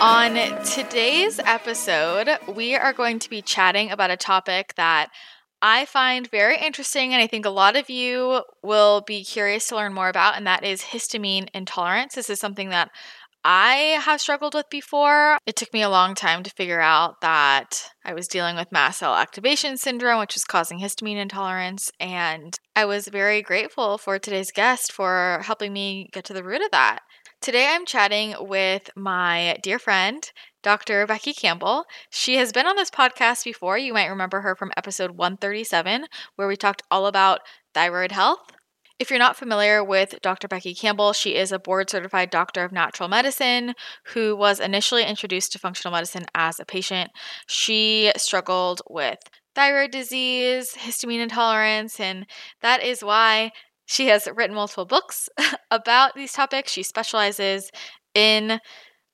On today's episode, we are going to be chatting about a topic that I find very interesting, and I think a lot of you will be curious to learn more about, and that is histamine intolerance. This is something that I have struggled with before. It took me a long time to figure out that I was dealing with mast cell activation syndrome, which is causing histamine intolerance. And I was very grateful for today's guest for helping me get to the root of that. Today I'm chatting with my dear friend, Dr. Becky Campbell. She has been on this podcast before. You might remember her from episode 137, where we talked all about thyroid health. If you're not familiar with Dr. Becky Campbell, she is a board certified doctor of natural medicine who was initially introduced to functional medicine as a patient. She struggled with thyroid disease, histamine intolerance, and that is why she has written multiple books about these topics. She specializes in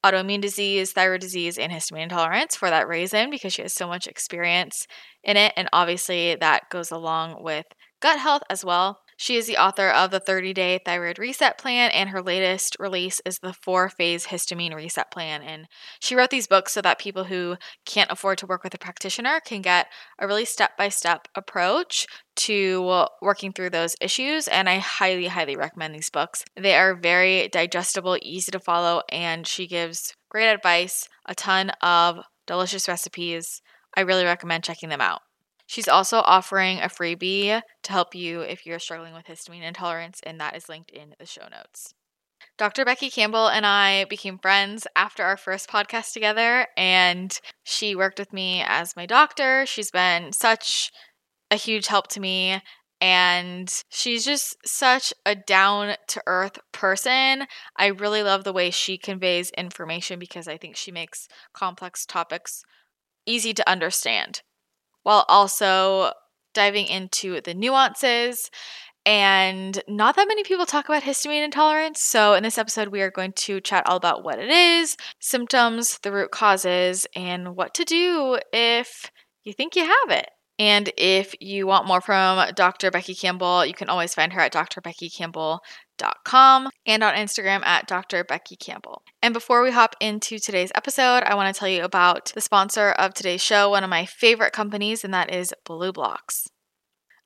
autoimmune disease, thyroid disease, and histamine intolerance for that reason because she has so much experience in it. And obviously, that goes along with gut health as well. She is the author of the 30 Day Thyroid Reset Plan, and her latest release is the Four Phase Histamine Reset Plan. And she wrote these books so that people who can't afford to work with a practitioner can get a really step by step approach to working through those issues. And I highly, highly recommend these books. They are very digestible, easy to follow, and she gives great advice, a ton of delicious recipes. I really recommend checking them out. She's also offering a freebie to help you if you're struggling with histamine intolerance, and that is linked in the show notes. Dr. Becky Campbell and I became friends after our first podcast together, and she worked with me as my doctor. She's been such a huge help to me, and she's just such a down to earth person. I really love the way she conveys information because I think she makes complex topics easy to understand while also diving into the nuances. And not that many people talk about histamine intolerance. So, in this episode, we are going to chat all about what it is, symptoms, the root causes, and what to do if you think you have it. And if you want more from Dr. Becky Campbell, you can always find her at drbeckycampbell.com and on Instagram at Dr. Becky Campbell. And before we hop into today's episode, I want to tell you about the sponsor of today's show, one of my favorite companies, and that is BlueBlox.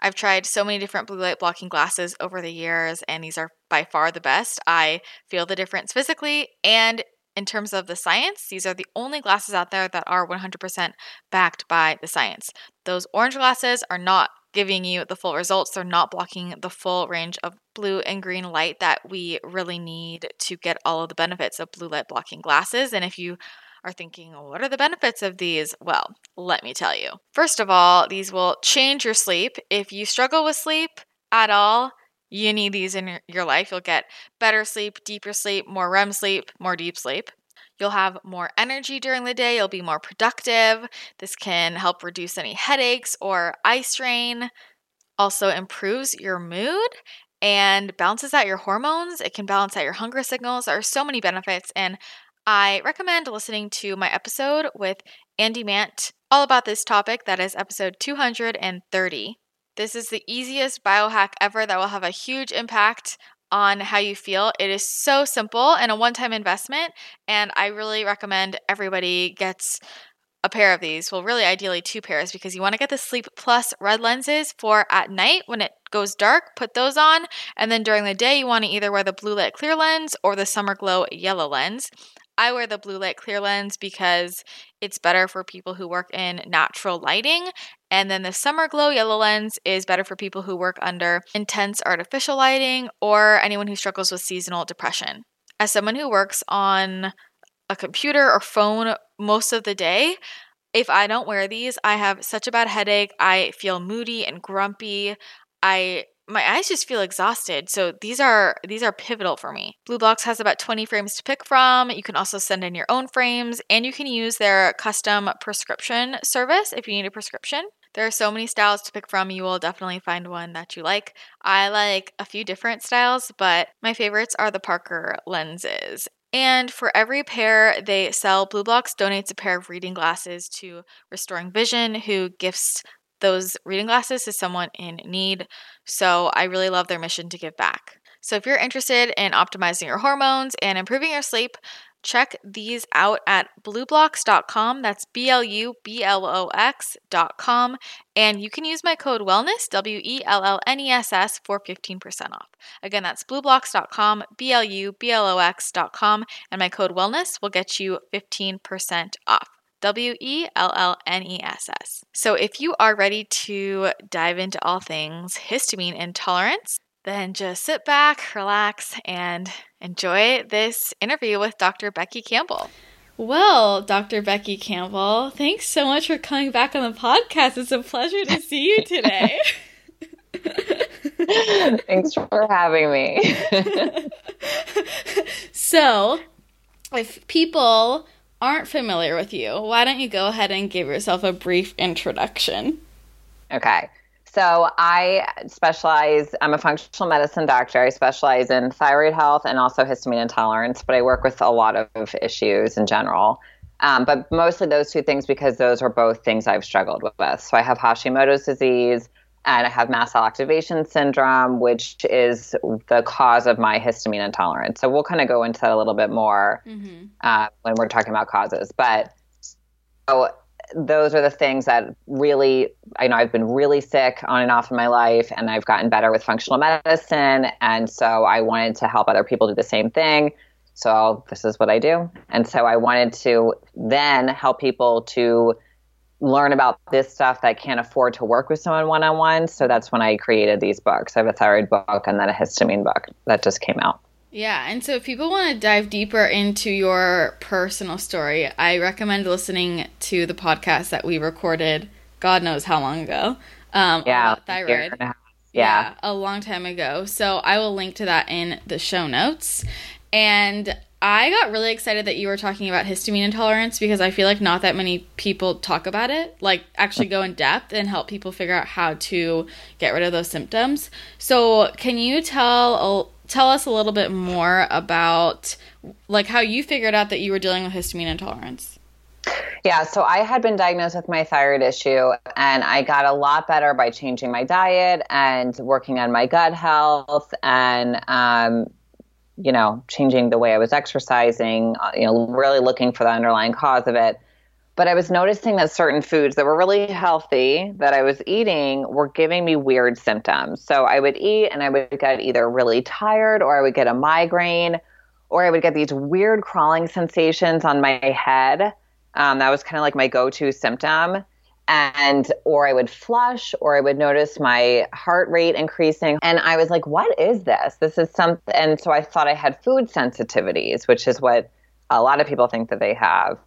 I've tried so many different blue light blocking glasses over the years, and these are by far the best. I feel the difference physically and in terms of the science, these are the only glasses out there that are 100% backed by the science. Those orange glasses are not giving you the full results. They're not blocking the full range of blue and green light that we really need to get all of the benefits of blue light blocking glasses. And if you are thinking, what are the benefits of these? Well, let me tell you. First of all, these will change your sleep. If you struggle with sleep at all, you need these in your life. You'll get better sleep, deeper sleep, more REM sleep, more deep sleep. You'll have more energy during the day. You'll be more productive. This can help reduce any headaches or eye strain. Also, improves your mood and balances out your hormones. It can balance out your hunger signals. There are so many benefits. And I recommend listening to my episode with Andy Mant all about this topic. That is episode 230. This is the easiest biohack ever that will have a huge impact on how you feel. It is so simple and a one time investment. And I really recommend everybody gets a pair of these. Well, really, ideally, two pairs because you want to get the Sleep Plus red lenses for at night when it goes dark, put those on. And then during the day, you want to either wear the blue light clear lens or the summer glow yellow lens. I wear the blue light clear lens because it's better for people who work in natural lighting. And then the summer glow yellow lens is better for people who work under intense artificial lighting or anyone who struggles with seasonal depression. As someone who works on a computer or phone most of the day, if I don't wear these, I have such a bad headache. I feel moody and grumpy. I my eyes just feel exhausted. So these are these are pivotal for me. BlueBlox has about 20 frames to pick from. You can also send in your own frames and you can use their custom prescription service if you need a prescription. There are so many styles to pick from. You will definitely find one that you like. I like a few different styles, but my favorites are the Parker lenses. And for every pair they sell, BlueBlox donates a pair of reading glasses to Restoring Vision, who gifts those reading glasses to someone in need. So I really love their mission to give back. So if you're interested in optimizing your hormones and improving your sleep, check these out at blublox.com. That's B L U B L O X.com. And you can use my code WELLNESS, W E L L N E S S, for 15% off. Again, that's blublox.com, B L U B L O X.com. And my code WELLNESS will get you 15% off. W E L L N E S S. So, if you are ready to dive into all things histamine intolerance, then just sit back, relax, and enjoy this interview with Dr. Becky Campbell. Well, Dr. Becky Campbell, thanks so much for coming back on the podcast. It's a pleasure to see you today. thanks for having me. so, if people aren't familiar with you, why don't you go ahead and give yourself a brief introduction? Okay. So I specialize, I'm a functional medicine doctor. I specialize in thyroid health and also histamine intolerance, but I work with a lot of issues in general. Um, but mostly those two things because those are both things I've struggled with. So I have Hashimoto's disease and I have mast cell activation syndrome, which is the cause of my histamine intolerance. So we'll kind of go into that a little bit more mm-hmm. uh, when we're talking about causes. But so those are the things that really, I know I've been really sick on and off in my life, and I've gotten better with functional medicine. And so I wanted to help other people do the same thing. So this is what I do. And so I wanted to then help people to learn about this stuff that I can't afford to work with someone one on one. So that's when I created these books. I have a thyroid book and then a histamine book that just came out. Yeah, and so if people want to dive deeper into your personal story, I recommend listening to the podcast that we recorded, God knows how long ago. Um, yeah, thyroid. Yeah. yeah, a long time ago. So I will link to that in the show notes. And I got really excited that you were talking about histamine intolerance because I feel like not that many people talk about it, like actually go in depth and help people figure out how to get rid of those symptoms. So, can you tell tell us a little bit more about like how you figured out that you were dealing with histamine intolerance? Yeah, so I had been diagnosed with my thyroid issue, and I got a lot better by changing my diet and working on my gut health and um, you know, changing the way I was exercising, uh, you know, really looking for the underlying cause of it. But I was noticing that certain foods that were really healthy that I was eating were giving me weird symptoms. So I would eat and I would get either really tired or I would get a migraine or I would get these weird crawling sensations on my head. Um, that was kind of like my go to symptom and or I would flush or I would notice my heart rate increasing. And I was like what is this? This is something and so I thought I had food sensitivities which is what a lot of people think that they have.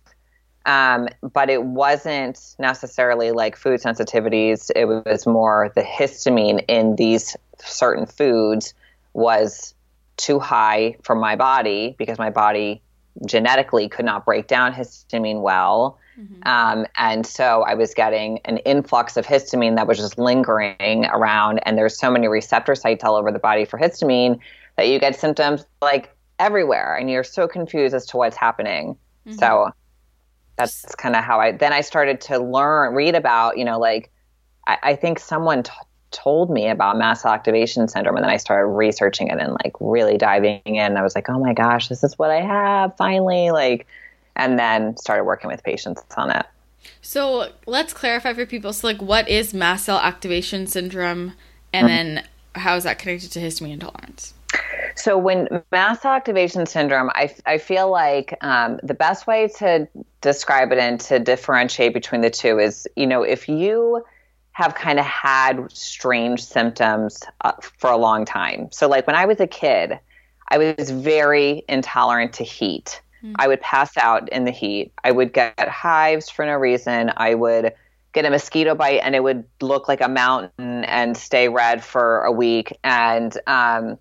Um, but it wasn't necessarily like food sensitivities. It was more the histamine in these certain foods was too high for my body because my body genetically could not break down histamine well Mm-hmm. Um, and so I was getting an influx of histamine that was just lingering around. And there's so many receptor sites all over the body for histamine that you get symptoms like everywhere. And you're so confused as to what's happening. Mm-hmm. So that's kind of how I then I started to learn, read about, you know, like I, I think someone t- told me about mast cell activation syndrome and then I started researching it and like really diving in. I was like, oh my gosh, this is what I have finally. Like, and then started working with patients on it. So let's clarify for people. So, like, what is mast cell activation syndrome, and mm-hmm. then how is that connected to histamine intolerance? So when mast cell activation syndrome, I, I feel like um, the best way to describe it and to differentiate between the two is, you know, if you have kind of had strange symptoms uh, for a long time. So like when I was a kid, I was very intolerant to heat. Mm. I would pass out in the heat. I would get hives for no reason. I would get a mosquito bite and it would look like a mountain and stay red for a week. And, um,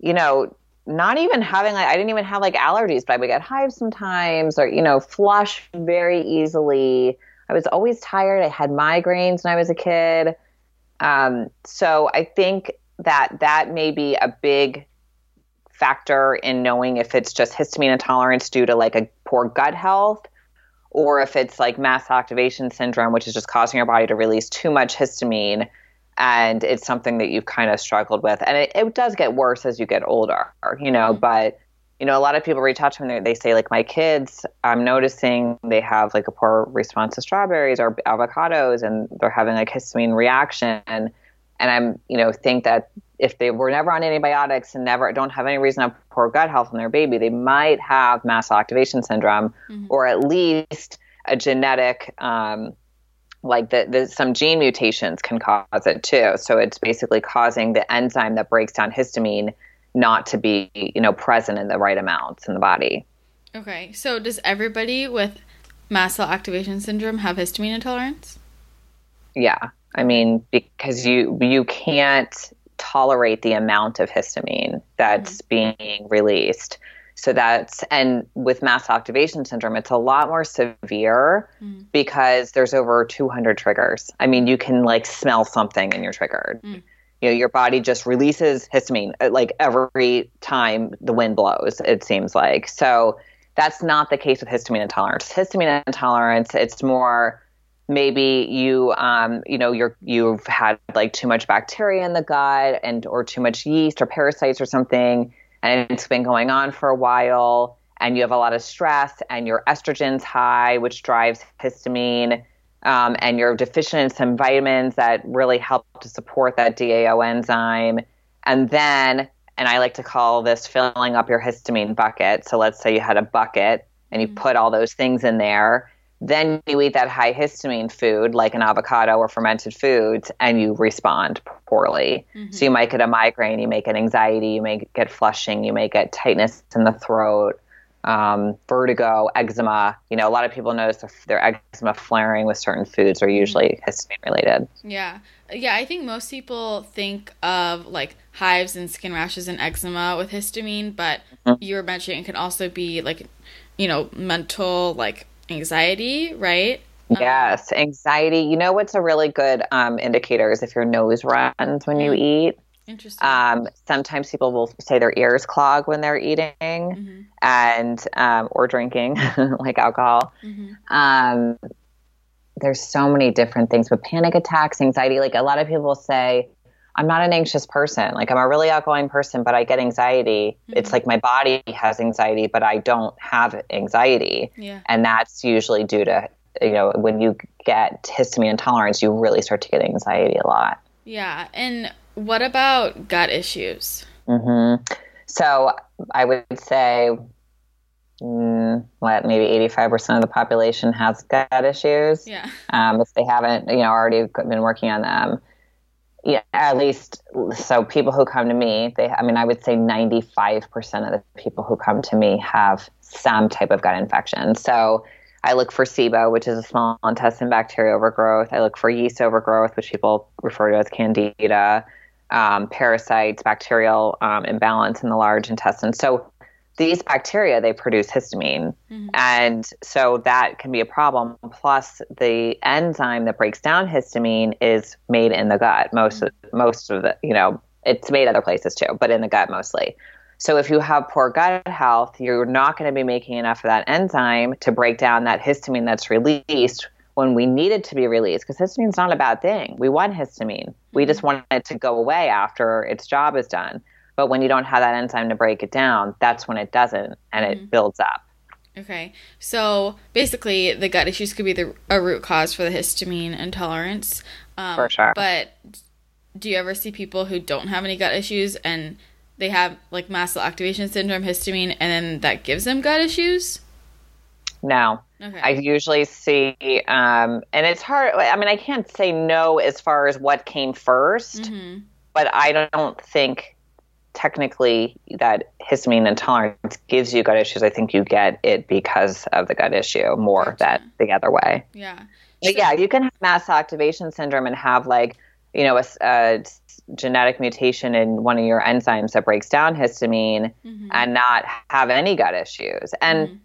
you know, not even having like, I didn't even have like allergies, but I would get hives sometimes or, you know, flush very easily. I was always tired. I had migraines when I was a kid. Um, so I think that that may be a big factor in knowing if it's just histamine intolerance due to like a poor gut health or if it's like mast activation syndrome, which is just causing your body to release too much histamine and it's something that you've kind of struggled with. And it, it does get worse as you get older, you know, mm-hmm. but you know, a lot of people reach out to me. and They say, like, my kids, I'm noticing they have like a poor response to strawberries or avocados, and they're having like histamine reaction. And I'm, you know, think that if they were never on antibiotics and never don't have any reason to poor gut health in their baby, they might have mast cell activation syndrome, mm-hmm. or at least a genetic, um, like the, the some gene mutations can cause it too. So it's basically causing the enzyme that breaks down histamine not to be, you know, present in the right amounts in the body. Okay. So does everybody with mast cell activation syndrome have histamine intolerance? Yeah. I mean, because you you can't tolerate the amount of histamine that's mm-hmm. being released. So that's and with cell activation syndrome, it's a lot more severe mm. because there's over 200 triggers. I mean, you can like smell something and you're triggered. Mm you know your body just releases histamine uh, like every time the wind blows it seems like so that's not the case with histamine intolerance histamine intolerance it's more maybe you um, you know you're you've had like too much bacteria in the gut and or too much yeast or parasites or something and it's been going on for a while and you have a lot of stress and your estrogen's high which drives histamine um, and you're deficient in some vitamins that really help to support that DAO enzyme. And then, and I like to call this filling up your histamine bucket. So let's say you had a bucket and you mm-hmm. put all those things in there. Then you eat that high histamine food, like an avocado or fermented foods, and you respond poorly. Mm-hmm. So you might get a migraine, you may get anxiety, you may get flushing, you may get tightness in the throat, um, vertigo, eczema. You know, a lot of people notice their eczema flaring with certain foods are usually mm-hmm. histamine related. Yeah. Yeah, I think most people think of like hives and skin rashes and eczema with histamine, but mm-hmm. you were mentioning it can also be like, you know, mental like anxiety, right? Um, yes, anxiety. You know what's a really good um, indicator is if your nose runs when you mm-hmm. eat. Interesting. Um, sometimes people will say their ears clog when they're eating mm-hmm. and um, or drinking, like alcohol. Mm-hmm. Um, there's so many different things but panic attacks, anxiety. Like a lot of people say, I'm not an anxious person. Like I'm a really outgoing person, but I get anxiety. Mm-hmm. It's like my body has anxiety, but I don't have anxiety. Yeah. And that's usually due to, you know, when you get histamine intolerance, you really start to get anxiety a lot. Yeah. And what about gut issues? Mm-hmm. So I would say, mm, what maybe eighty-five percent of the population has gut issues. Yeah. Um, if they haven't, you know, already been working on them. Yeah, at least so people who come to me, they I mean I would say 95% of the people who come to me have some type of gut infection. So I look for SIBO, which is a small intestine bacterial overgrowth. I look for yeast overgrowth, which people refer to as candida um, parasites, bacterial um, imbalance in the large intestine. So these bacteria they produce histamine, mm-hmm. and so that can be a problem. Plus, the enzyme that breaks down histamine is made in the gut. Most mm-hmm. of, most of the you know it's made other places too, but in the gut mostly. So if you have poor gut health, you're not going to be making enough of that enzyme to break down that histamine that's released when we need it to be released because histamine is not a bad thing. We want histamine. We just mm-hmm. want it to go away after its job is done. But when you don't have that enzyme to break it down, that's when it doesn't and mm-hmm. it builds up. Okay. So basically, the gut issues could be the, a root cause for the histamine intolerance. Um, for sure. But do you ever see people who don't have any gut issues and they have like mast cell activation syndrome, histamine, and then that gives them gut issues? No. Okay. I usually see, um, and it's hard. I mean, I can't say no as far as what came 1st mm-hmm. but I don't think technically that histamine intolerance gives you gut issues. I think you get it because of the gut issue more gotcha. that the other way. Yeah. But so, yeah, you can have mast activation syndrome and have like, you know, a, a, genetic mutation in one of your enzymes that breaks down histamine mm-hmm. and not have any gut issues. And mm-hmm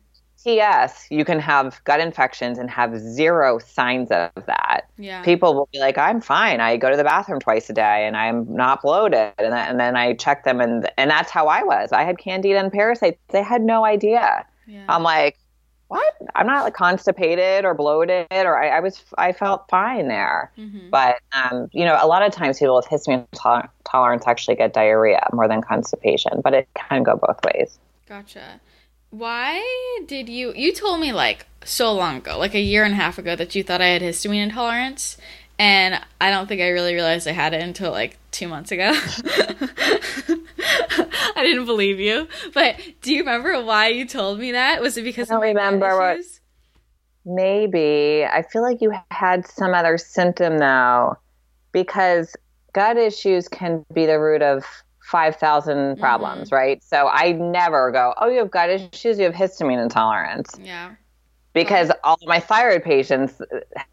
TS, you can have gut infections and have zero signs of that. Yeah. People will be like, I'm fine. I go to the bathroom twice a day and I'm not bloated. And, that, and then I check them, and, and that's how I was. I had candida and parasites. They had no idea. Yeah. I'm like, what? I'm not like constipated or bloated, or I, I was, I felt fine there. Mm-hmm. But, um, you know, a lot of times people with histamine tolerance actually get diarrhea more than constipation, but it can go both ways. Gotcha. Why did you? You told me like so long ago, like a year and a half ago, that you thought I had histamine intolerance, and I don't think I really realized I had it until like two months ago. I didn't believe you, but do you remember why you told me that? Was it because I don't remember what? Maybe I feel like you had some other symptom though, because gut issues can be the root of 5,000 mm-hmm. problems, mm-hmm. right? So I never go, oh, you have gut issues, you have histamine intolerance. Yeah. Because all of my thyroid patients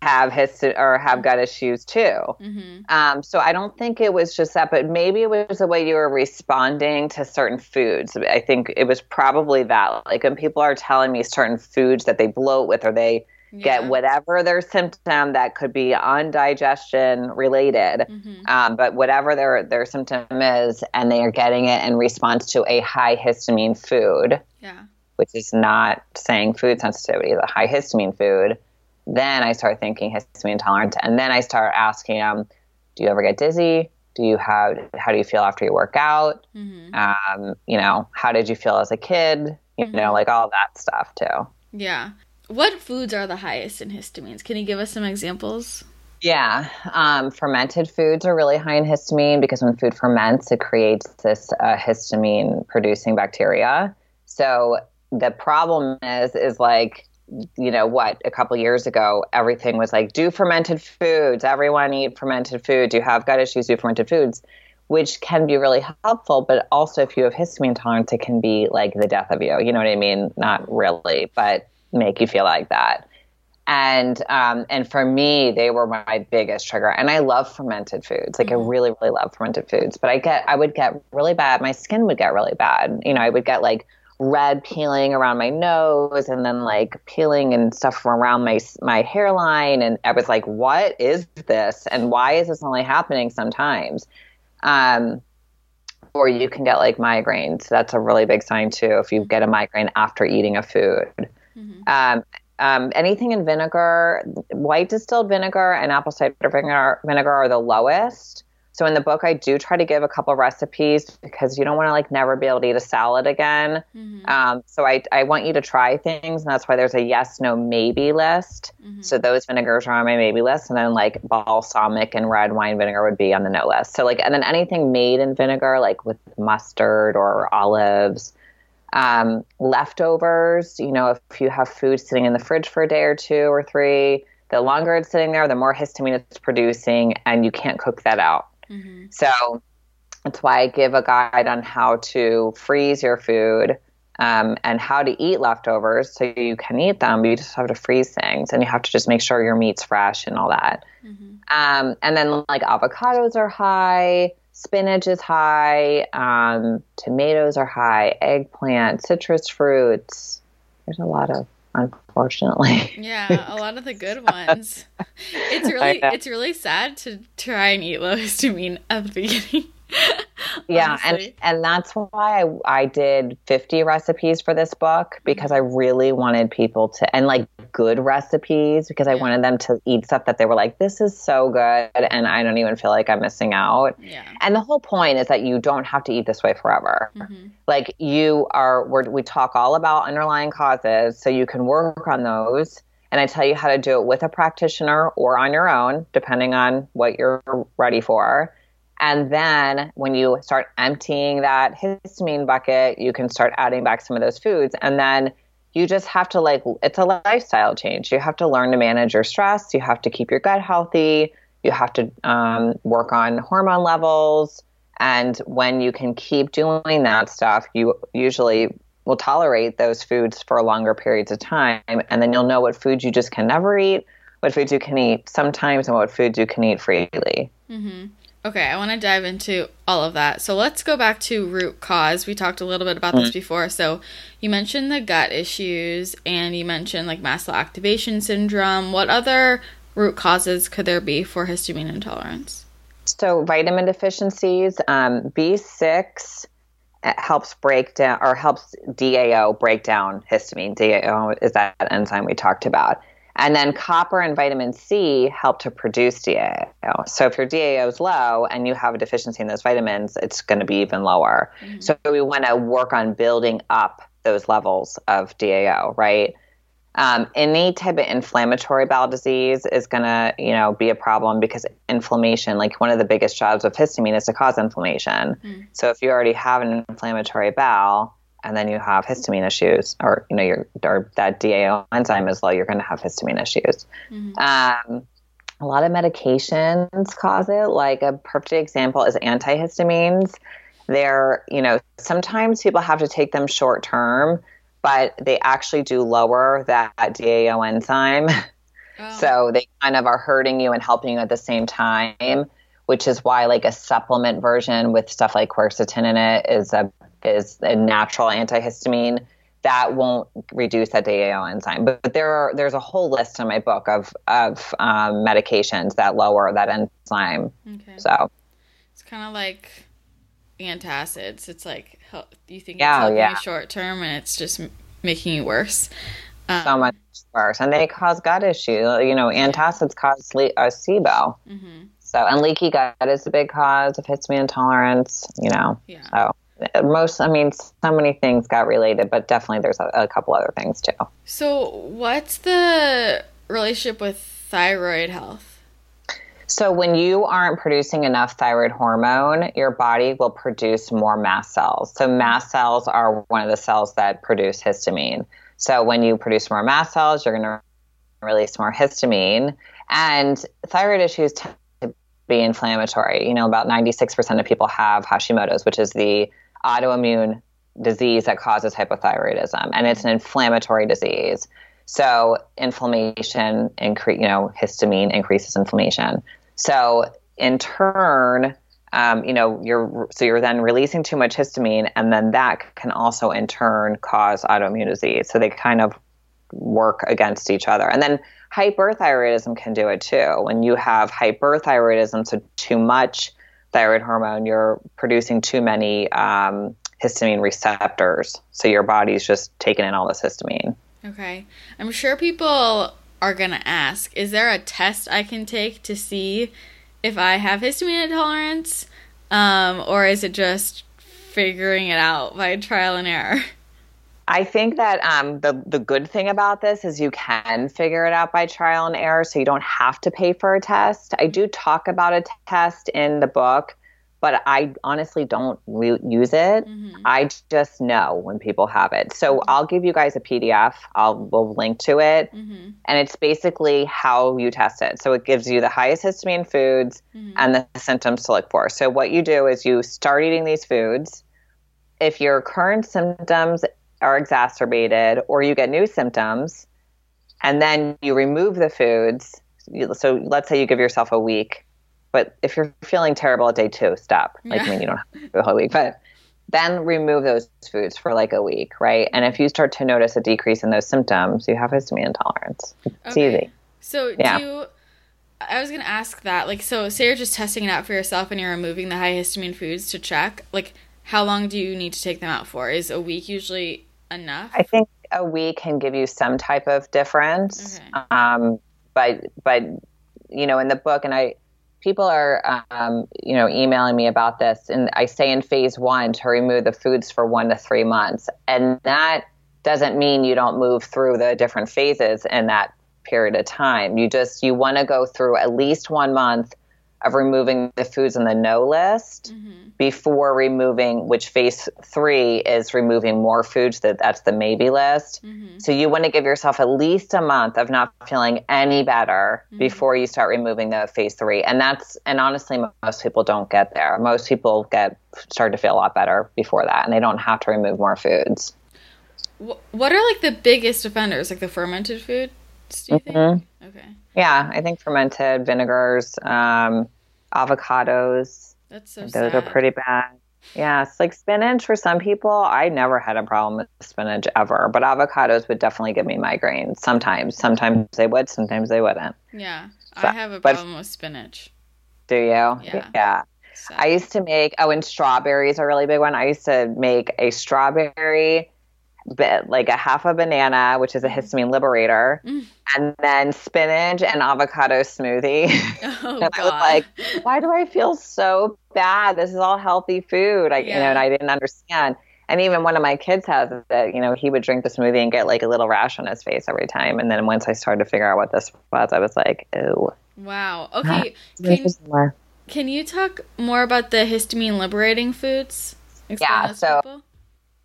have hist- or have gut issues too. Mm-hmm. Um, so I don't think it was just that, but maybe it was the way you were responding to certain foods. I think it was probably that. Like when people are telling me certain foods that they bloat with or they yeah. get whatever their symptom that could be undigestion related, mm-hmm. um, but whatever their their symptom is, and they are getting it in response to a high histamine food, yeah. which is not saying food sensitivity, the high histamine food. Then I start thinking histamine intolerant, and then I start asking them, "Do you ever get dizzy? Do you have? How do you feel after you work out? Mm-hmm. Um, you know, how did you feel as a kid? You mm-hmm. know, like all that stuff too." Yeah. What foods are the highest in histamines? Can you give us some examples? Yeah, um, fermented foods are really high in histamine because when food ferments, it creates this uh, histamine producing bacteria. So the problem is, is like, you know what? A couple years ago, everything was like, do fermented foods. Everyone eat fermented food. Do you have gut issues? Do fermented foods, which can be really helpful. But also, if you have histamine intolerance, it can be like the death of you. You know what I mean? Not really, but make you feel like that. And um, and for me, they were my biggest trigger. And I love fermented foods. Like mm-hmm. I really, really love fermented foods. But I get I would get really bad. My skin would get really bad. You know, I would get like red peeling around my nose and then like peeling and stuff from around my my hairline and I was like what is this and why is this only happening sometimes um or you can get like migraines that's a really big sign too if you get a migraine after eating a food Mm-hmm. Um, um, anything in vinegar, white distilled vinegar and apple cider vinegar, vinegar are the lowest. So in the book, I do try to give a couple recipes because you don't want to like never be able to eat a salad again. Mm-hmm. Um, so I, I want you to try things, and that's why there's a yes, no, maybe list. Mm-hmm. So those vinegars are on my maybe list, and then like balsamic and red wine vinegar would be on the no list. So like, and then anything made in vinegar, like with mustard or olives, um, leftovers, you know, if you have food sitting in the fridge for a day or two or three, the longer it's sitting there, the more histamine it's producing, and you can't cook that out. Mm-hmm. So that's why I give a guide on how to freeze your food um, and how to eat leftovers so you can eat them. But You just have to freeze things, and you have to just make sure your meat's fresh and all that. Mm-hmm. Um, and then like avocados are high spinach is high, um, tomatoes are high, eggplant, citrus fruits. There's a lot of unfortunately. Yeah, a lot of the good ones. It's really it's really sad to try and eat low histamine at the beginning. yeah, and and that's why I I did 50 recipes for this book because I really wanted people to and like good recipes because I wanted them to eat stuff that they were like this is so good and I don't even feel like I'm missing out. Yeah. And the whole point is that you don't have to eat this way forever. Mm-hmm. Like you are we talk all about underlying causes so you can work on those and I tell you how to do it with a practitioner or on your own depending on what you're ready for And then when you start emptying that histamine bucket, you can start adding back some of those foods. And then you just have to like, it's a lifestyle change. You have to learn to manage your stress. You have to keep your gut healthy. You have to um, work on hormone levels. And when you can keep doing that stuff, you usually will tolerate those foods for longer periods of time. And then you'll know what foods you just can never eat, what foods you can eat sometimes, and what foods you can eat freely. Mm-hmm. Okay, I want to dive into all of that. So let's go back to root cause. We talked a little bit about this mm-hmm. before. So you mentioned the gut issues and you mentioned like mast cell activation syndrome. What other root causes could there be for histamine intolerance? So vitamin deficiencies, um, B6 helps break down or helps DAO break down histamine. DAO is that enzyme we talked about. And then copper and vitamin C help to produce DAO. So if your DAO is low and you have a deficiency in those vitamins, it's going to be even lower. Mm-hmm. So we want to work on building up those levels of DAO, right? Um, any type of inflammatory bowel disease is going to, you know, be a problem because inflammation, like one of the biggest jobs of histamine is to cause inflammation. Mm. So if you already have an inflammatory bowel, and then you have histamine issues, or you know, your or that DAO enzyme is low, you're going to have histamine issues. Mm-hmm. Um, a lot of medications cause it. Like a perfect example is antihistamines. They're, you know, sometimes people have to take them short term, but they actually do lower that DAO enzyme. Oh. So they kind of are hurting you and helping you at the same time, which is why like a supplement version with stuff like quercetin in it is a is a natural antihistamine that won't reduce that DAO enzyme. But, but, there are there's a whole list in my book of of um, medications that lower that enzyme. Okay. So it's kind of like antacids. It's like you think it's helping yeah. you short term, and it's just making you worse. Um, so much worse, and they cause gut issues. You know, antacids cause le- uh, SIBO. Mm-hmm. So, and leaky gut is a big cause of histamine intolerance. You know, yeah. so most i mean so many things got related but definitely there's a, a, couple other things too. So what's the relationship with thyroid health? So when you aren't producing enough thyroid hormone your body will produce more mast cells. So mast cells are one of the cells that produce histamine. So when you produce more mast cells you're going to release more histamine. And thyroid issues tend to be inflammatory. You know about 96% of people have hashimoto's which is the autoimmune disease that causes hypothyroidism, and it's an inflammatory disease. So inflammation increase, you know, histamine increases inflammation. So in turn, um, you know, you're so you're then releasing too much histamine, and then that can also in turn cause autoimmune disease. So they kind of work against each other, and then hyperthyroidism can do it too. When you have hyperthyroidism, so too much thyroid hormone, you're producing too many um, histamine receptors. So your body's just taking in all this histamine. Okay. I'm sure people are going to ask is there a test I can take to see if I have histamine intolerance? Um, or is it just figuring it out by trial and error? I think that um, the the good thing about this is you can figure it out by trial and error, so you don't have to pay for a test. I do talk about a t- test in the book, but I honestly don't re- use it. Mm-hmm. I just know when people have it. So mm-hmm. I'll give you guys a PDF. I'll we'll link to it, mm-hmm. and it's basically how you test it. So it gives you the highest histamine foods mm-hmm. and the symptoms to look for. So what you do is you start eating these foods. If your current symptoms are exacerbated or you get new symptoms and then you remove the foods so let's say you give yourself a week but if you're feeling terrible at day two stop like yeah. i mean you don't have to do the whole week but then remove those foods for like a week right and if you start to notice a decrease in those symptoms you have histamine intolerance it's okay. easy so yeah. do you I was gonna ask that, like, so say you're just testing it out for yourself and you're removing the high histamine foods to check. Like, how long do you need to take them out for? Is a week usually enough? I think a week can give you some type of difference. Okay. Um, but but you know, in the book, and I people are um, you know emailing me about this, and I say in phase one to remove the foods for one to three months, and that doesn't mean you don't move through the different phases in that period of time. You just you want to go through at least one month of removing the foods in the no list Mm-hmm. before removing, which phase three is removing more foods that that's the maybe list. Mm-hmm. So you want to give yourself at least a month of not feeling any better Mhm. before you start removing the phase three. And that's, and honestly, most people don't get there. Most people get, start to feel a lot better before that and they don't have to remove more foods. What are like the biggest offenders? Like the fermented foods? Do you think? Mhm. Okay, Yeah, I think fermented vinegars, um, avocados, that's so those sad. are pretty bad. Yeah, it's like spinach for some people. I never had a problem with spinach ever, but avocados would definitely give me migraines. Sometimes, sometimes they would, sometimes they wouldn't. Yeah, So- I have a but- problem with spinach. Do you? Yeah. Yeah. So. I used to make. Oh, and strawberries are a really big one. I used to make a strawberry, bit like a half a banana, which is a histamine liberator, Mm. and then spinach and avocado smoothie. oh and god. I was like, why do I feel so bad? This is all healthy food. I, you know, and I didn't understand. And even one of my kids has that, you know, he would drink the smoothie and get like a little rash on his face every time. And then once I started to figure out what this was, I was like, ew. wow. Okay, can can you talk more about the histamine liberating foods? Explain Yeah, so- people.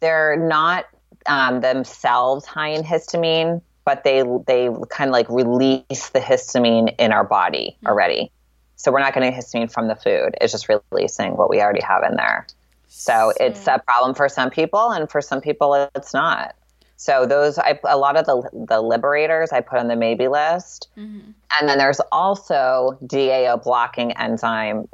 They're not um, themselves high in histamine, but they they kind of like release the histamine in our body Hmm. already. So we're not getting histamine from the food. It's just releasing what we already have in there. So it's a problem for some people, and for some people, it's not. So those, I, a lot of the the liberators, I put on the maybe list, Mhm. and then there's also DAO blocking enzyme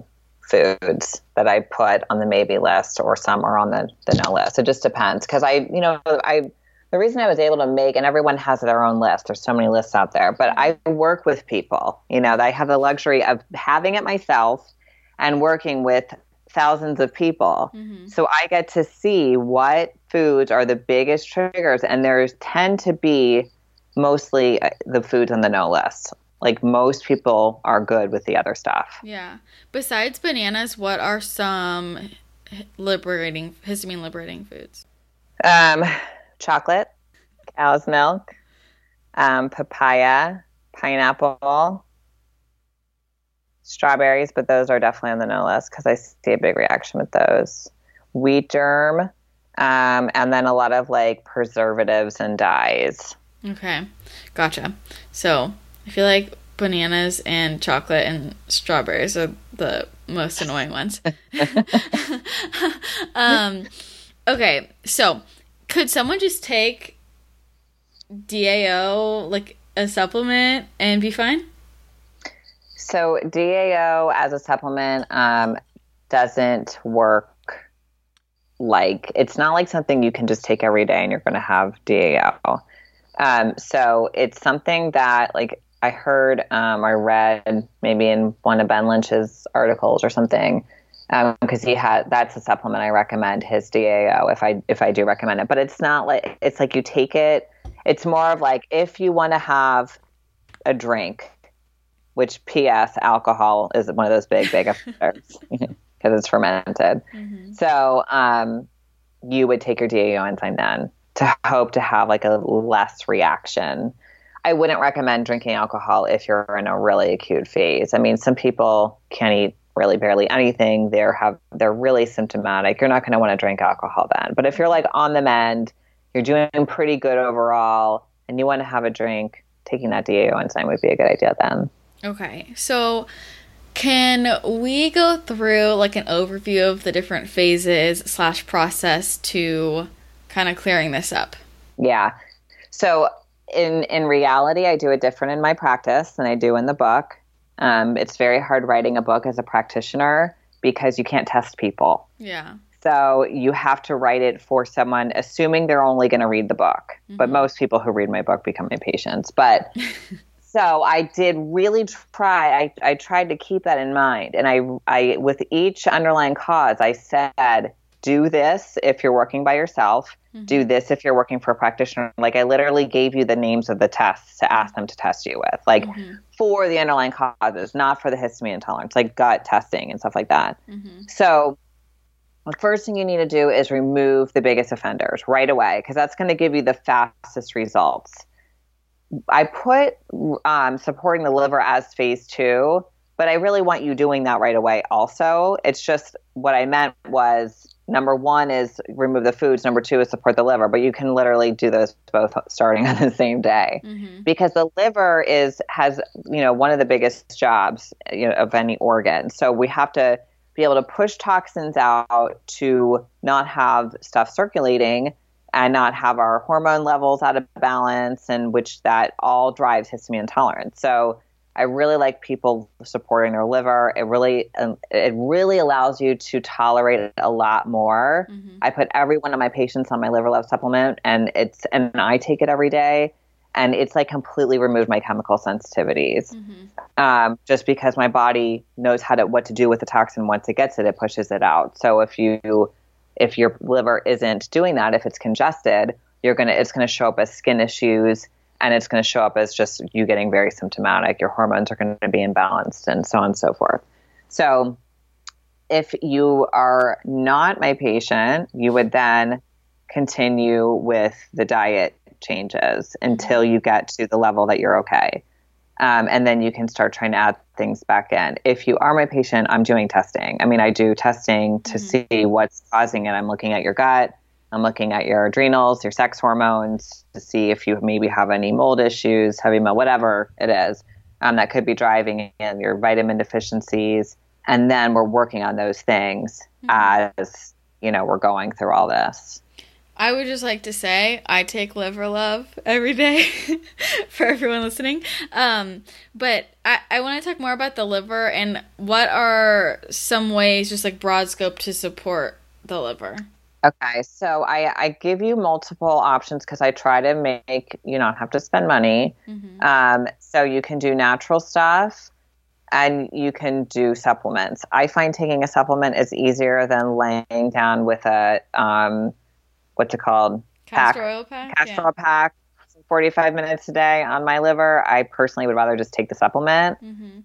foods that I put on the maybe list, or some are on the the no list. It just depends because I, you know, I. The reason I was able to make, and everyone has their own list. There's so many lists out there, but I work with people. You know, I have the luxury of having it myself and working with thousands of people. Mhm. So I get to see what foods are the biggest triggers, and there's tend to be mostly uh, the foods on the no list. Like most people are good with the other stuff. Yeah. Besides bananas, what are some liberating histamine liberating foods? Um, chocolate, cow's milk, um, papaya, pineapple, strawberries, but those are definitely on the no list because I see a big reaction with those. Wheat germ, um, and then a lot of like preservatives and dyes. Okay. Gotcha. So I feel like bananas and chocolate and strawberries are the most annoying ones. um, okay. So could someone just take DAO, like a supplement, and be fine? So DAO as a supplement um, doesn't work like it's not like something you can just take every day and you're going to have DAO. Um, so it's something that like I heard, um, I read maybe in one of Ben Lynch's articles or something because he had that's a supplement I recommend his DAO if I if I do recommend it. But it's not like it's like you take it. It's more of like if you want to have a drink which P.S. alcohol is one of those big, big offenders because it's fermented. So um, you would take your DAO enzyme then to hope to have like a less reaction. I wouldn't recommend drinking alcohol if you're in a really acute phase. I mean, some people can't eat really barely anything. They're have they're really symptomatic. You're not going to want to drink alcohol then. But if you're like on the mend, you're doing pretty good overall, and you want to have a drink, taking that DAO enzyme would be a good idea then. Okay. So can we go through like an overview of the different phases slash process to kind of clearing this up? Yeah. So in in reality, I do it different in my practice than I do in the book. Um, it's very hard writing a book as a practitioner because you can't test people. Yeah. So you have to write it for someone, assuming they're only going to read the book. But most people who read my book become my patients. But so I did really try. I, I tried to keep that in mind, and I I with each underlying cause, I said, do this if you're working by yourself. Mm-hmm. Do this if you're working for a practitioner. Like I literally gave you the names of the tests to ask them to test you with, like mm-hmm. for the underlying causes, not for the histamine intolerance, like gut testing and stuff like that. Mm-hmm. So the first thing you need to do is remove the biggest offenders right away because that's going to give you the fastest results. I put um, supporting the liver as phase two but I really want you doing that right away also. It's just what I meant was number one is remove the foods, number two is support the liver, but you can literally do those both starting on the same day. Mm-hmm. Because the liver is has, you know, one of the biggest jobs you know, of any organ. So we have to be able to push toxins out to not have stuff circulating and not have our hormone levels out of balance and which that all drives histamine intolerance. So I really like people supporting their liver. It really um, it really allows you to tolerate it a lot more. Mm-hmm. I put every one of my patients on my liver love supplement, and it's and I take it every day, and it's like completely removed my chemical sensitivities. Mm-hmm. Um, just because my body knows how to what to do with the toxin once it gets it, it pushes it out. So if you if your liver isn't doing that, if it's congested, you're gonna it's gonna show up as skin issues and it's going to show up as just you getting very symptomatic. Your hormones are going to be imbalanced, and so on and so forth. So, if you are not my patient, you would then continue with the diet changes until you get to the level that you're okay. Um, and then you can start trying to add things back in. If you are my patient, I'm doing testing. I mean, I do testing to mm-hmm. see what's causing it. I'm looking at your gut. I'm looking at your adrenals, your sex hormones to see if you maybe have any mold issues, heavy metal, whatever it is um, that could be driving in your vitamin deficiencies. And then we're working on those things mm-hmm. as, you know, we're going through all this. I would just like to say I take liver love every day for everyone listening. Um, but I, I want to talk more about the liver and what are some ways, just like broad scope, to support the liver. Okay, so I, I give you multiple options because I try to make you not have to spend money. Mm-hmm. Um, so you can do natural stuff and you can do supplements. I find taking a supplement is easier than laying down with a um, what's it called? Castor pack, oil pack. Castor yeah. oil pack. 45 minutes a day on my liver. I personally would rather just take the supplement. Mm-hmm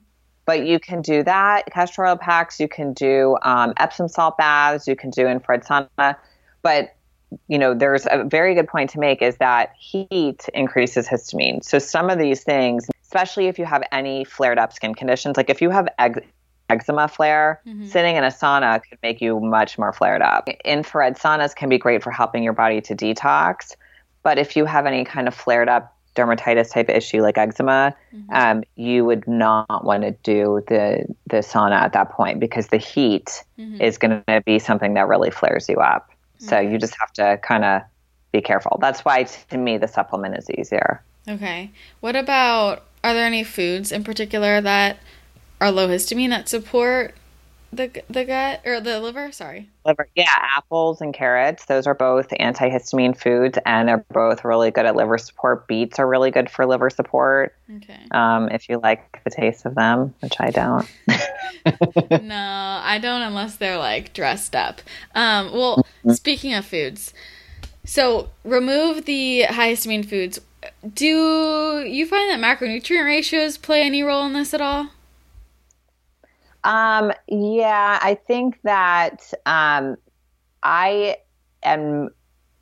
but you can do that. Castor oil packs, you can do um, Epsom salt baths, you can do infrared sauna. But you know, there's a very good point to make is that heat increases histamine. So some of these things, especially if you have any flared up skin conditions, like if you have eczema flare, mm-hmm. sitting in a sauna could make you much more flared up. Infrared saunas can be great for helping your body to detox. But if you have any kind of flared up dermatitis type issue like eczema, mm-hmm. um, you would not want to do the the sauna at that point because the heat mm-hmm. is going to be something that really flares you up. So you just have to kind of be careful. That's why to me the supplement is easier. Okay. What about are there any foods in particular that are low histamine that support the the gut or the liver? Sorry. Liver. Yeah, apples and carrots. Those are both antihistamine foods and they're both really good at liver support. Beets are really good for liver support. Okay. Um, if you like the taste of them, which I don't. no, I don't unless they're like dressed up. Um, well, mm-hmm. speaking of foods, so remove the high histamine foods. Do you find that macronutrient ratios play any role in this at all? Um, yeah, I think that um, I am.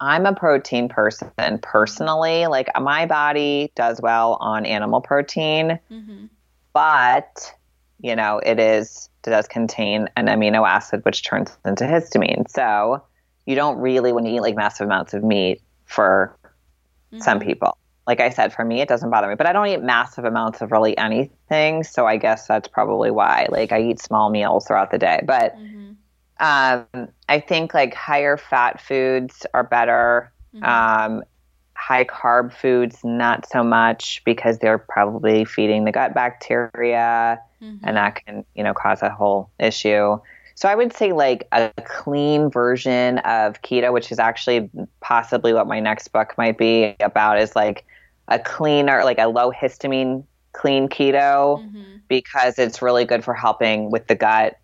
I'm a protein person personally. Like my body does well on animal protein, mm-hmm. but you know it is it does contain an amino acid which turns into histamine. So you don't really want to eat like massive amounts of meat for mm-hmm. some people like I said, for me, it doesn't bother me. But I don't eat massive amounts of really anything. So I guess that's probably why. Like I eat small meals throughout the day. But mm-hmm. um, I think like higher fat foods are better. Mm-hmm. Um, high carb foods, not so much because they're probably feeding the gut bacteria mm-hmm. and that can, you know, cause a whole issue. So I would say like a clean version of keto, which is actually possibly what my next book might be about, is like a cleaner, like a low histamine clean keto, mm-hmm. because it's really good for helping with the gut.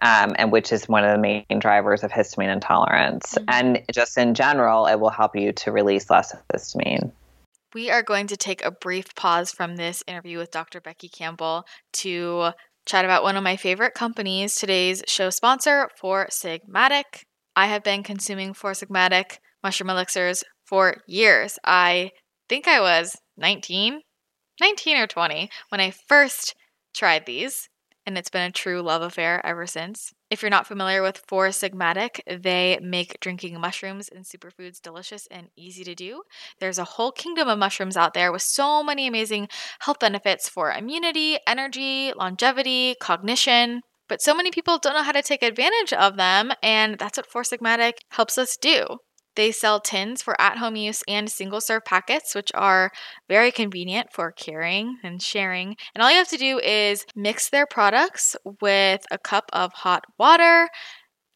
Um, and which is one of the main drivers of histamine intolerance. Mm-hmm. And just in general, it will help you to release less histamine. We are going to take a brief pause from this interview with Dr. Becky Campbell to chat about one of my favorite companies, today's show sponsor, Four Sigmatic. I have been consuming Four Sigmatic mushroom elixirs for years. I think I was 19, 19 or 20 when I first tried these. and it's been a true love affair ever since. If you're not familiar with Four Sigmatic, they make drinking mushrooms and superfoods delicious and easy to do. There's a whole kingdom of mushrooms out there with so many amazing health benefits for immunity, energy, longevity, cognition. But so many people don't know how to take advantage of them, and that's what Four Sigmatic helps us do. They sell tins for at home use and single serve packets, which are very convenient for carrying and sharing. And all you have to do is mix their products with a cup of hot water,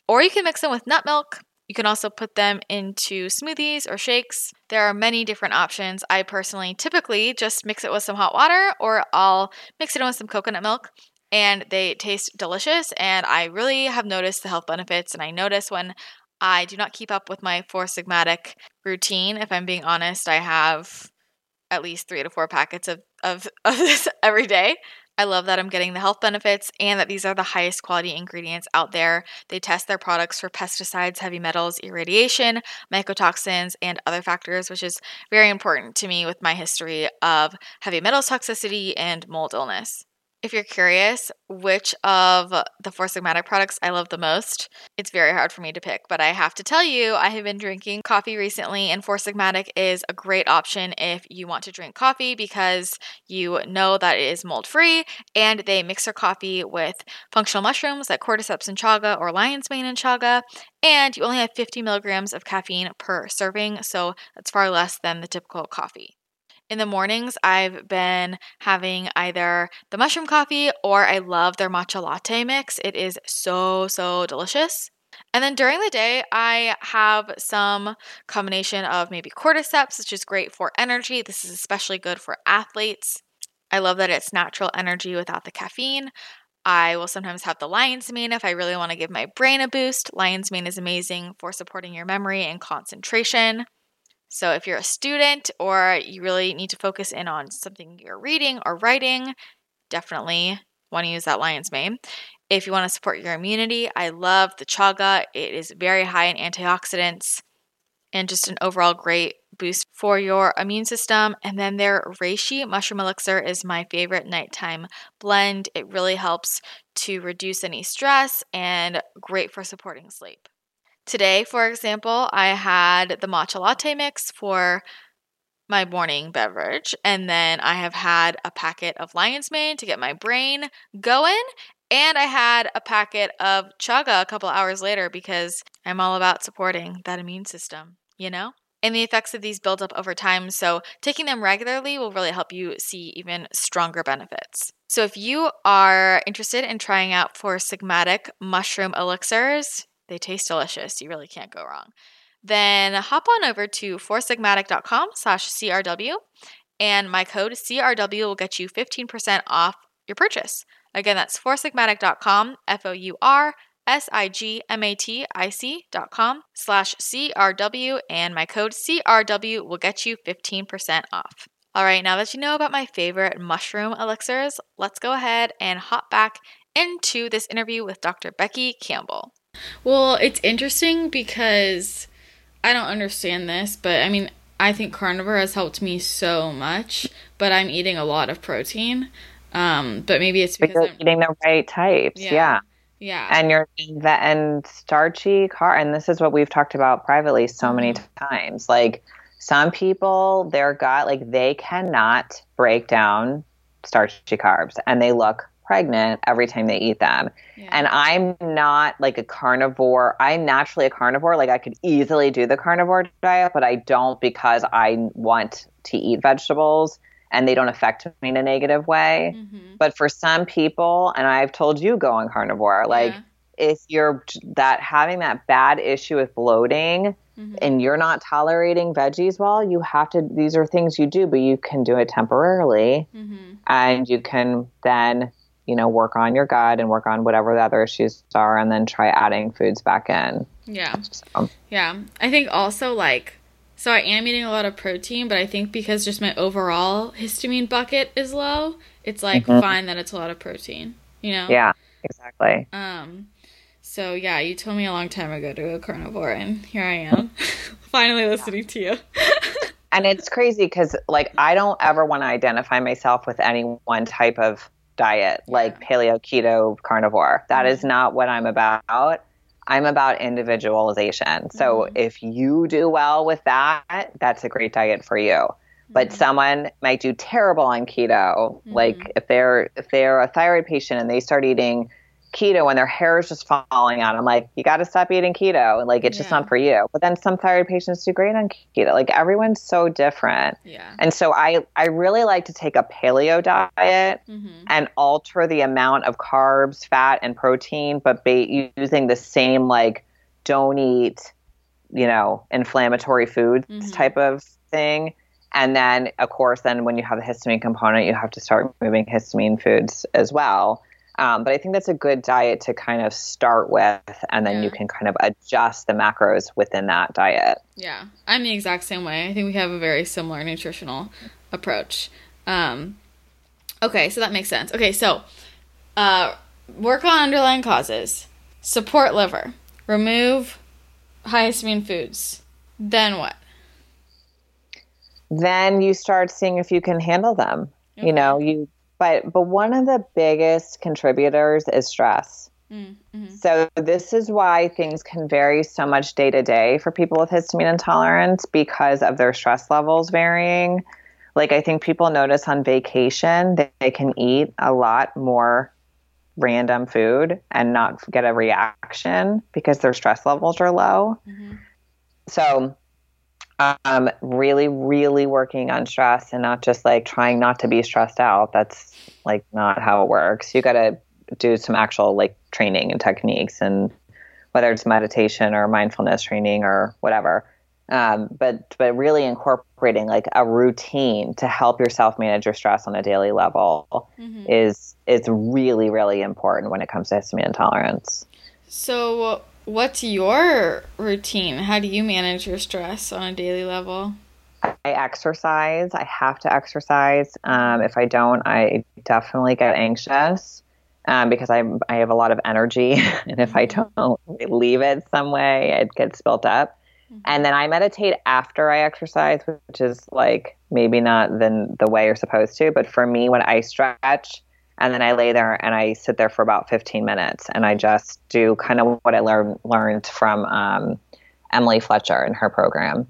or you can mix them with nut milk. You can also put them into smoothies or shakes. There are many different options. I personally typically just mix it with some hot water, or I'll mix it in with some coconut milk and they taste delicious and i really have noticed the health benefits and i notice when I do not keep up with my Four Sigmatic routine. If I'm being honest, I have at least three to four packets of, of, of this every day. I love that I'm getting the health benefits and that these are the highest quality ingredients out there. They test their products for pesticides, heavy metals, irradiation, mycotoxins, and other factors, which is very important to me with my history of heavy metals toxicity and mold illness. If you're curious which of the Four Sigmatic products I love the most, it's very hard for me to pick, but I have to tell you, I have been drinking coffee recently, and Four Sigmatic is a great option if you want to drink coffee because you know that it is mold free, and they mix their coffee with functional mushrooms like cordyceps and chaga or lion's mane and chaga, and you only have 50 milligrams of caffeine per serving, so that's far less than the typical coffee. In the mornings, I've been having either the mushroom coffee or I love their matcha latte mix. It is so, so delicious. And then during the day, I have some combination of maybe cordyceps, which is great for energy. This is especially good for athletes. I love that it's natural energy without the caffeine. I will sometimes have the lion's mane if I really want to give my brain a boost. Lion's mane is amazing for supporting your memory and concentration. So, if you're a student or you really need to focus in on something you're reading or writing, definitely want to use that lion's mane. If you want to support your immunity, I love the chaga. It is very high in antioxidants and just an overall great boost for your immune system. And then their reishi mushroom elixir is my favorite nighttime blend. It really helps to reduce any stress and great for supporting sleep. Today, for example, I had the matcha latte mix for my morning beverage, and then I have had a packet of lion's mane to get my brain going, and I had a packet of chaga a couple hours later because I'm all about supporting that immune system, you know? And the effects of these build up over time, so taking them regularly will really help you see even stronger benefits. So, if you are interested in trying out Four Sigmatic mushroom elixirs, they taste delicious. You really can't go wrong. Then hop on over to foursigmatic.com slash CRW and my code CRW will get you 15% off your purchase. Again, that's foursigmatic.com, F O U R S I G M A T I C.com slash CRW, and my code CRW will get you 15% off. All right, now that you know about my favorite mushroom elixirs, let's go ahead and hop back into this interview with Dr. Becky Campbell. Well, it's interesting because I don't understand this, but I mean, I think carnivore has helped me so much, but I'm eating a lot of protein. Um, but maybe it's because you're I'm eating the right types. Yeah. yeah. Yeah. And you're in the and starchy car and this is what we've talked about privately so many Mm-hmm. times. Like some people, their gut, like they cannot break down starchy carbs and they look pregnant every time they eat them. yeah. And I'm not like a carnivore. I'm naturally a carnivore. Like I could easily do the carnivore diet, but I don't because I want to eat vegetables and they don't affect me in a negative way. Mhm. But for some people, and I've told you going carnivore, like Yeah. if you're that having that bad issue with bloating Mhm. and you're not tolerating veggies well, you have to these are things you do, but you can do it temporarily Mhm. and you can then you know work on your gut and work on whatever the other issues are and then try adding foods back in Yeah. so, Yeah. I think also like so I am eating a lot of protein, but I think because just my overall histamine bucket is low, it's like Mhm. fine that it's a lot of protein, you know? yeah exactly Um so yeah, you told me a long time ago to go carnivore and here I am. Finally listening to you. and it's crazy because like i don't ever want to identify myself with any one type of diet, like paleo, keto, carnivore. That is not what I'm about. I'm about individualization. So Mhm. if you do well with that, that's a great diet for you. But Mhm. someone might do terrible on keto. Like if they're if they're a thyroid patient and they start eating keto and their hair is just falling out, I'm like, you got to stop eating keto. Like it's just not for you. But then some thyroid patients do great on keto. Like everyone's so different. yeah. And so I I really like to take a paleo diet Mm-hmm. and alter the amount of carbs, fat, and protein, but ba- using the same like don't eat, you know, inflammatory foods Mhm. type of thing. And then, of course, then when you have the histamine component, you have to start moving histamine foods as well. Um, but I think that's a good diet to kind of start with, and then Yeah. you can kind of adjust the macros within that diet. Yeah, I'm the exact same way. I think we have a very similar nutritional approach. Um, okay, so that makes sense. Okay, so uh, work on underlying causes, support liver, remove high histamine foods. Then what? then you start seeing if you can handle them Okay. you know you but but one of the biggest contributors is stress Mm, mhm. so this is why things can vary so much day to day for people with histamine intolerance because of their stress levels varying like i think people notice on vacation that they can eat a lot more random food and not get a reaction because their stress levels are low Mhm. so um, really really working on stress and not just like trying not to be stressed out. That's like not how it works. You got to do some actual like training and techniques and whether it's meditation or mindfulness training or whatever. Um, but but really incorporating like a routine to help yourself manage your stress on a daily level Mhm. is is really really important when it comes to histamine intolerance. So, what's your routine? How do you manage your stress on a daily level? I exercise. I have to exercise. Um, if I don't, I definitely get anxious um, because I I have a lot of energy, and if I don't leave it some way, it gets built up. And then I meditate after I exercise, which is like maybe not the the way you're supposed to. But for me, when I stretch and then I lay there and I sit there for about 15 minutes, and I just do kind of what I learned learned from um, Emily Fletcher in her program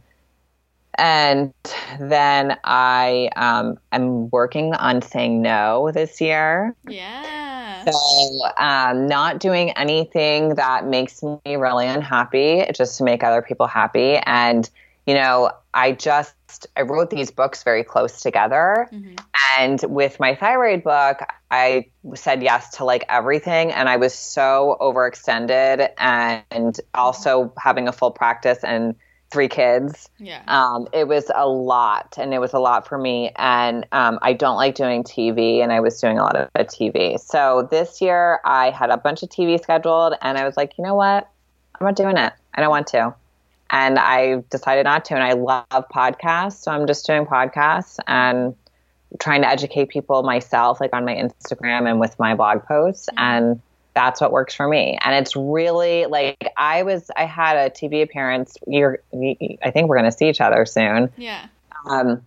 and then I um, am working on saying no this year. Yeah. So, um, not doing anything that makes me really unhappy, just to make other people happy. And, you know, I just, I wrote these books very close together. Mhm. And with my thyroid book, I said yes to like everything. And I was so overextended and also having a full practice and three kids. Yeah. um, it was a lot. And it was a lot for me. And um, i don't like doing tv and i was doing a lot of tv so this year i had a bunch of tv scheduled. And i was like you know what? I'm not doing it. I don't want to and i decided not to and i love podcasts. So i'm just doing podcasts and trying to educate people myself like on my instagram and with my blog posts. And that's what works for me. And it's really like i was i had a tv appearance you're i think we're going to see each other soon. Yeah. um,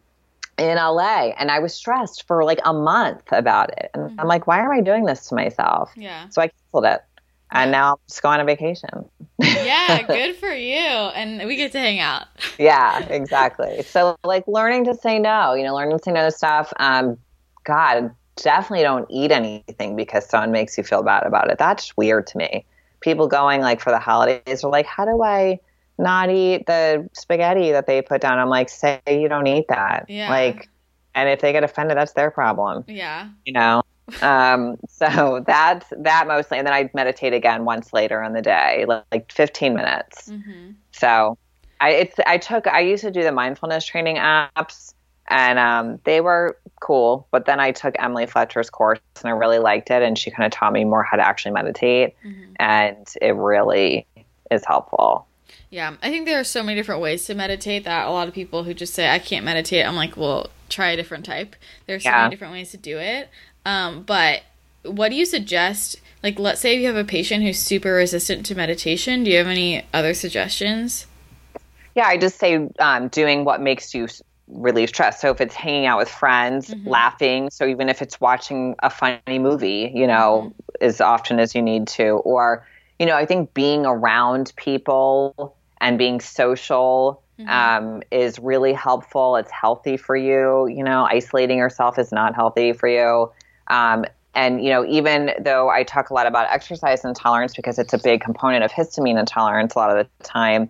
in la and i was stressed for like a month about it. And i'm like why am i doing this to myself? Yeah. so i canceled it and now i'm just going on vacation Yeah. Good for you. And we get to hang out. yeah exactly so like learning to say no you know learning to say no to stuff um god definitely don't eat anything because someone makes you feel bad about it that's weird to me people going like for the holidays are like how do i not eat the spaghetti that they put down i'm like say you don't eat that Yeah. like and if they get offended that's their problem Yeah. you know um so that's that mostly and then i meditate again once later in the day like, like 15 minutes Mm-hmm. so I it's I took I used to do the mindfulness training apps and um, they were cool, but then I took Emily Fletcher's course and I really liked it and she kind of taught me more how to actually meditate Mhm. and it really is helpful. Yeah, I think there are so many different ways to meditate that a lot of people who just say I can't meditate, I'm like, well, try a different type. There's so Yeah. many different ways to do it. Um, but what do you suggest? Like, let's say you have a patient who's super resistant to meditation. Do you have any other suggestions? Yeah, I just say um, doing what makes you relieve stress. So if it's hanging out with friends, Mhm. laughing, so even if it's watching a funny movie, you know, as often as you need to, or you know, I think being around people and being social Mhm. um, is really helpful. It's healthy for you. You know, isolating yourself is not healthy for you. Um, and you know, even though I talk a lot about exercise intolerance because it's a big component of histamine intolerance a lot of the time,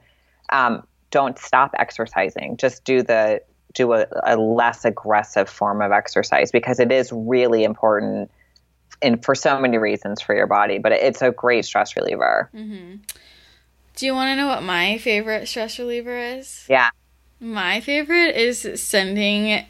um, don't stop exercising. Just do the do a, a less aggressive form of exercise because it is really important in for so many reasons for your body. But it's a great stress reliever. Mm-hmm. Do you want to know what my favorite stress reliever is? Yeah. My favorite is sending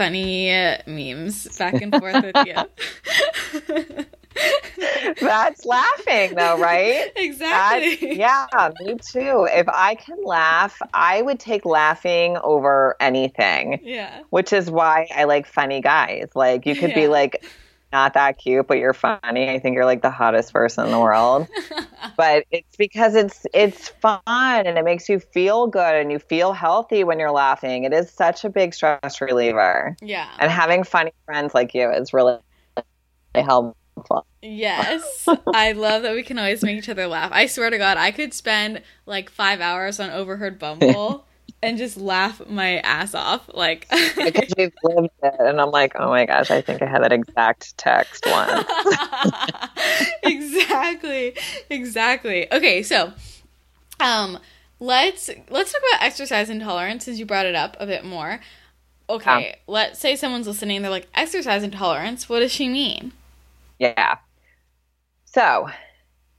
funny memes back and forth with you. That's laughing though, right? exactly. That, yeah, me too. If I can laugh, I would take laughing over anything, Yeah. which is why I like funny guys. Like, you could be like not that cute, but you're funny. I think you're like the hottest person in the world. but it's because it's it's fun and it makes you feel good and you feel healthy when you're laughing. It is such a big stress reliever. yeah. And having funny friends like you is really, really helpful. Yes. I love that we can always make each other laugh. I swear to God, I could spend like five hours on Overheard Bumble and just laugh my ass off. Like, because we've lived it. And I'm like, oh my gosh, I think I had that exact text once. exactly. Exactly. Okay, so um let's let's talk about exercise intolerance since you brought it up a bit more. Okay, let's say someone's listening, they're like, exercise intolerance, what does she mean? Yeah. So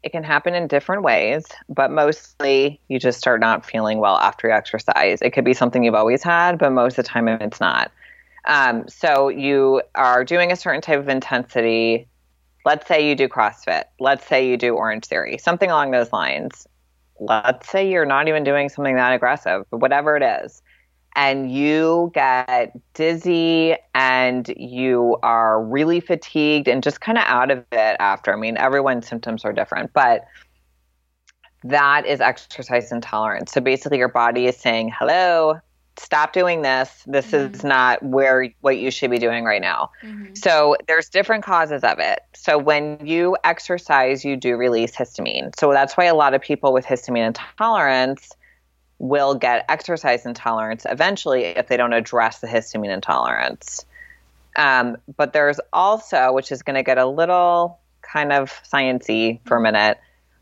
it can happen in different ways, but mostly you just start not feeling well after you exercise. It could be something you've always had, but most of the time it's not. Um, so you are doing a certain type of intensity. Let's say you do CrossFit. Let's say you do Orange Theory, something along those lines. Let's say you're not even doing something that aggressive, whatever it is. And you get dizzy and you are really fatigued and just kind of out of it after. I mean, everyone's symptoms are different, but that is exercise intolerance. So basically, your body is saying, hello, stop doing this. This is not where what you should be doing right now. Mm-hmm. So there's different causes of it. So when you exercise, you do release histamine. So that's why a lot of people with histamine intolerance will get exercise intolerance eventually if they don't address the histamine intolerance. Um, but there's also, which is going to get a little kind of sciency for a minute,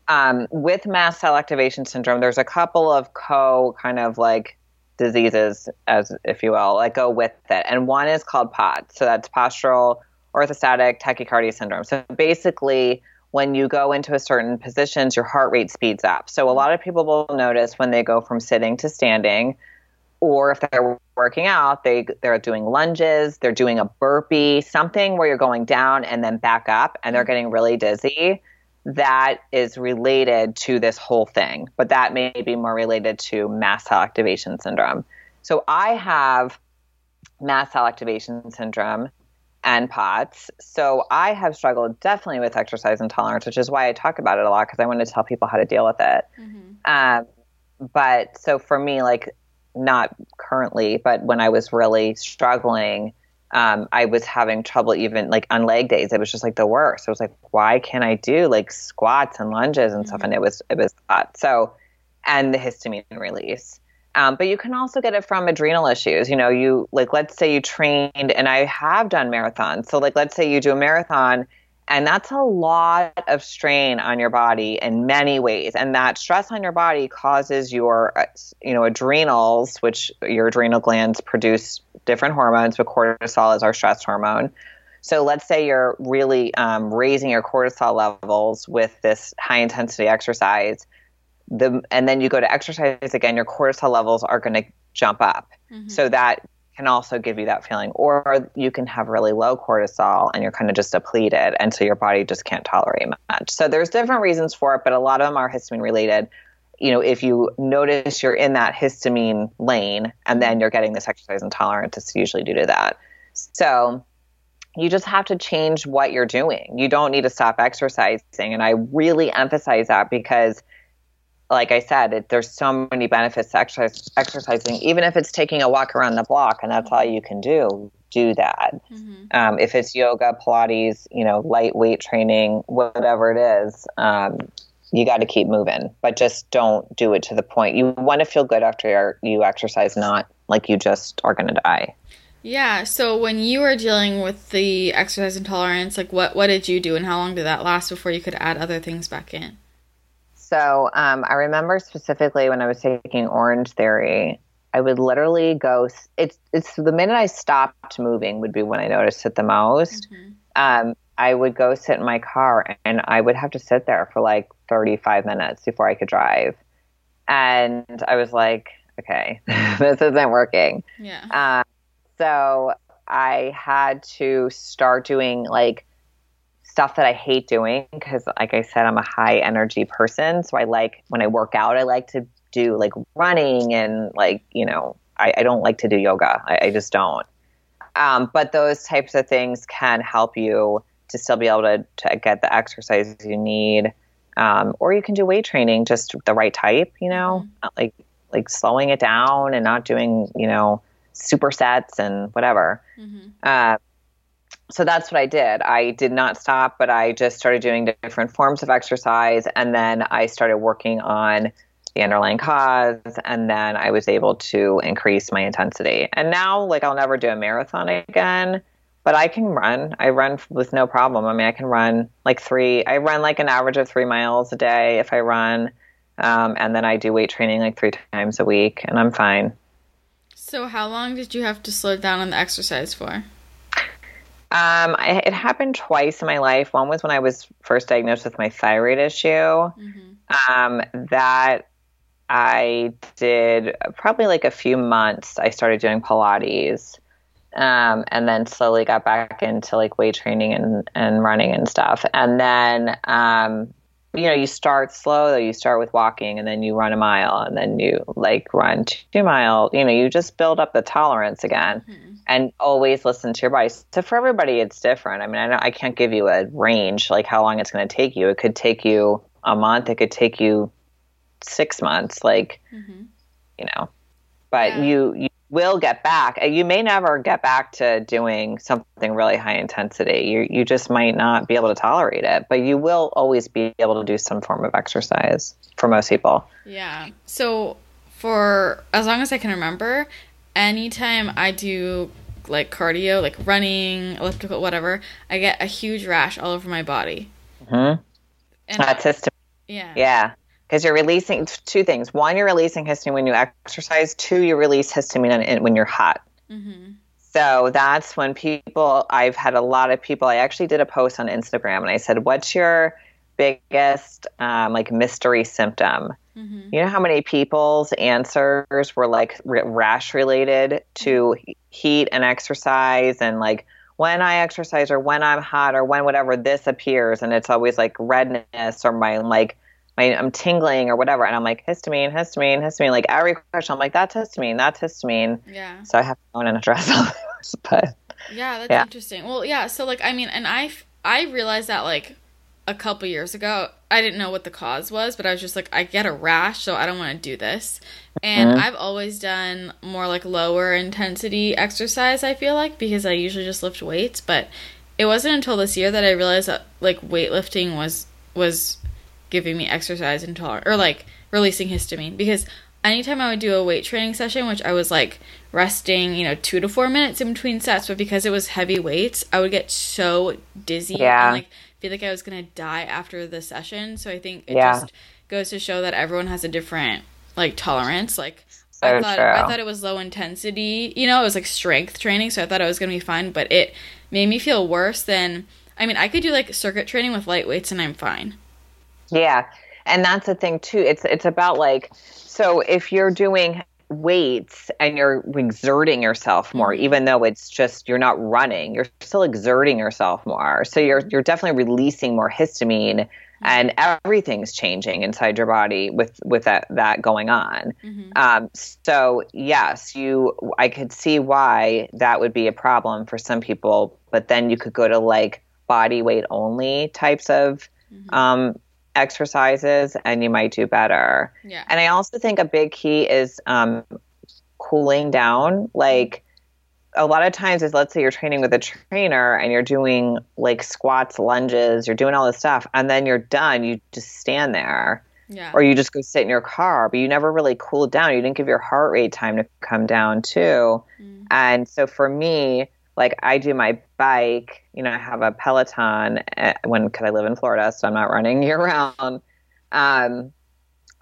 um, with mast cell activation syndrome, there's a couple of co kind of like diseases, as if you will, that go with it. And one is called POTS. So that's postural orthostatic tachycardia syndrome. So basically, when you go into a certain positions, your heart rate speeds up. So a lot of people will notice when they go from sitting to standing, or if they're working out, they they're doing lunges, they're doing a burpee, something where you're going down and then back up, and they're getting really dizzy. That is related to this whole thing, but that may be more related to mast cell activation syndrome. So I have mast cell activation syndrome and POTS. So I have struggled definitely with exercise intolerance, which is why I talk about it a lot because I want to tell people how to deal with it. Mm-hmm. Um, but so for me, like not currently, but when I was really struggling, um, I was having trouble even like on leg days. It was just like the worst. It was like, why can't I do like squats and lunges and stuff? And it was it was hot. So, and the histamine release. Um, but you can also get it from adrenal issues. You know, you like let's say you trained, and I have done marathons. So like let's say you do a marathon and that's a lot of strain on your body in many ways. And that stress on your body causes your, uh, you know, adrenals, which your adrenal glands produce different hormones, but cortisol is our stress hormone. So let's say you're really um, raising your cortisol levels with this high intensity exercise. The, and then you go to exercise again, your cortisol levels are going to jump up. Mm-hmm. So that can also give you that feeling. Or you can have really low cortisol and you're kind of just depleted. And so your body just can't tolerate much. So there's different reasons for it, but a lot of them are histamine related. You know, if you notice you're in that histamine lane and then you're getting this exercise intolerance, it's usually due to that. So you just have to change what you're doing. You don't need to stop exercising. And I really emphasize that because like I said, it, there's so many benefits to exercise, exercising. Even if it's taking a walk around the block and that's all you can do, do that. Mm-hmm. Um, if it's yoga, Pilates, you know, lightweight training, whatever it is, um, you got to keep moving, but just don't do it to the point you want to feel good after you exercise, not like you just are going to die. Yeah. So when you were dealing with the exercise intolerance, like what what did you do, and how long did that last before you could add other things back in? So um, I remember specifically when I was taking Orange Theory, I would literally go. It's it's the minute I stopped moving would be when I noticed it the most. Mm-hmm. Um, I would go sit in my car and I would have to sit there for like 35 minutes before I could drive. And I was like, okay, this isn't working. Yeah. Uh, so I had to start doing like stuff that I hate doing because, like I said, I'm a high energy person. So I like when I work out, I like to do like running and like, you know, I, I don't like to do yoga. I, I just don't. Um, but those types of things can help you to still be able to, to get the exercises you need. Um, or you can do weight training, just the right type, you know, mm-hmm. like like slowing it down and not doing, you know, supersets and whatever. Mm-hmm. Uh, so that's what I did. I did not stop, but I just started doing different forms of exercise, and then I started working on the underlying cause, and then I was able to increase my intensity. And now, like, I'll never do a marathon again, but I can run. I run with no problem. I mean, I can run like three. I run like an average of three miles a day if I run, um, and then I do weight training like three times a week, and I'm fine. So, how long did you have to slow down on the exercise for? Um, I, it happened twice in my life. One was when I was first diagnosed with my thyroid issue. Mm-hmm. Um, that I did probably like a few months. I started doing Pilates um, and then slowly got back into like weight training and, and running and stuff. And then, um, you know, you start slow, you start with walking and then you run a mile and then you like run two mile, you know, you just build up the tolerance again mm-hmm. and always listen to your body. So for everybody, it's different. I mean, I know I can't give you a range, like how long it's going to take you. It could take you a month. It could take you six months, like, mm-hmm. you know, but yeah. you, you will get back. Uh, you may never get back to doing something really high intensity. You you just might not be able to tolerate it, but you will always be able to do some form of exercise for most people. Yeah. So for as long as I can remember, anytime I do like cardio, like running, elliptical, whatever, I get a huge rash all over my body. Mm-hmm. And That's histamine. Yeah. Yeah because you're releasing two things. One, you're releasing histamine when you exercise. Two, you release histamine when you're hot. Mm-hmm. So that's when people, I've had a lot of people, I actually did a post on Instagram and I said, What's your biggest um, like mystery symptom? Mm-hmm. You know how many people's answers were like rash related to heat and exercise and like when I exercise or when I'm hot or when whatever this appears and it's always like redness or my like my, I'm tingling or whatever. And I'm like, histamine, histamine, histamine. Like every question, I'm like, that's histamine, that's histamine. Yeah. So I have to go in and address all those. But yeah, that's yeah. interesting. Well, yeah. So like, I mean, and I, I realized that like a couple years ago, I didn't know what the cause was, but I was just like, I get a rash, so I don't want to do this. And mm-hmm. I've always done more like lower intensity exercise, I feel like, because I usually just lift weights. But it wasn't until this year that I realized that like weightlifting was was giving me exercise intolerance or like releasing histamine because anytime I would do a weight training session, which I was like resting, you know, two to four minutes in between sets, but because it was heavy weights, I would get so dizzy yeah. and like feel like I was gonna die after the session. So I think it yeah. just goes to show that everyone has a different like tolerance. Like so I thought true. I thought it was low intensity, you know, it was like strength training, so I thought I was gonna be fine, but it made me feel worse than I mean, I could do like circuit training with light weights and I'm fine. Yeah. And that's the thing too. It's it's about like so if you're doing weights and you're exerting yourself more mm-hmm. even though it's just you're not running you're still exerting yourself more so you're you're definitely releasing more histamine mm-hmm. and everything's changing inside your body with with that that going on mm-hmm. um, so yes you i could see why that would be a problem for some people but then you could go to like body weight only types of mm-hmm. um, exercises and you might do better. Yeah. And I also think a big key is um, cooling down. Like a lot of times is let's say you're training with a trainer and you're doing like squats, lunges, you're doing all this stuff, and then you're done. You just stand there. Yeah. Or you just go sit in your car, but you never really cooled down. You didn't give your heart rate time to come down too. Mm. And so for me, like I do my bike, you know, I have a Peloton uh, when because I live in Florida, so I'm not running year round. Um,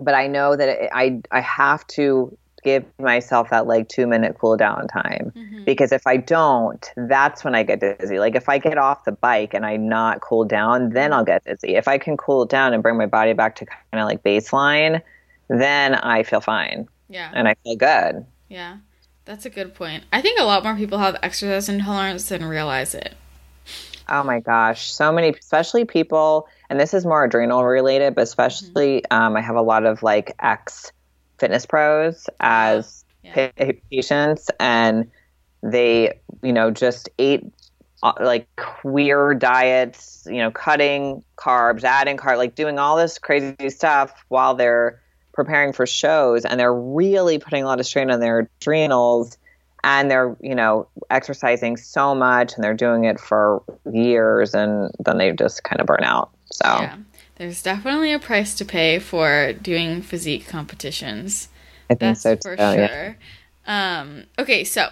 but I know that it, I I have to give myself that like two minute cool down time Mhm. because if I don't, that's when I get dizzy. Like if I get off the bike and I not cool down, then I'll get dizzy. If I can cool down and bring my body back to kind of like baseline, then I feel fine Yeah. and I feel good. Yeah. That's a good point. I think a lot more people have exercise intolerance than realize it. Oh my gosh, so many, especially people, and this is more adrenal related, but especially um, I have a lot of like ex fitness pros as Yeah. pa- patients, and they, you know, just ate uh, like queer diets, you know, cutting carbs, adding carb, like doing all this crazy stuff while they're preparing for shows, and they're really putting a lot of strain on their adrenals and they're you know exercising so much and they're doing it for years and then they just kind of burn out so Yeah. There's definitely a price to pay for doing physique competitions. i think That's so for too, yeah. sure. Um, okay, so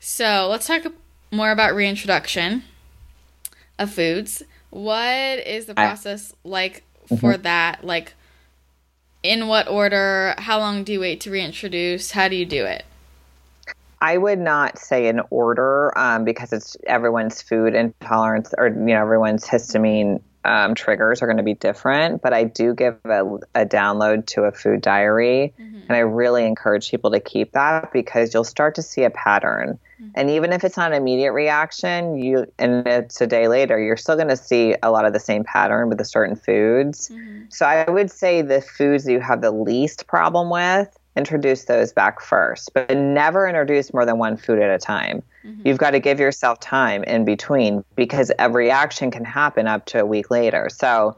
so let's talk more about reintroduction of foods. What is the I- process like Mm-hmm. for that? Like, in what order? How long do you wait to reintroduce? How do you do it? i would not say in order um, because it's everyone's food intolerance or you know everyone's histamine um, triggers are going to be different but i do give a, a download to a food diary. Mm-hmm. And i really encourage people to keep that because you'll start to see a pattern. Mm-hmm. And even if it's not an immediate reaction you and it's a day later you're still going to see a lot of the same pattern with the certain foods. Mm-hmm. So i would say the foods that you have the least problem with introduce those back first but never introduce more than one food at a time mm-hmm. you've got to give yourself time in between because a reaction can happen up to a week later so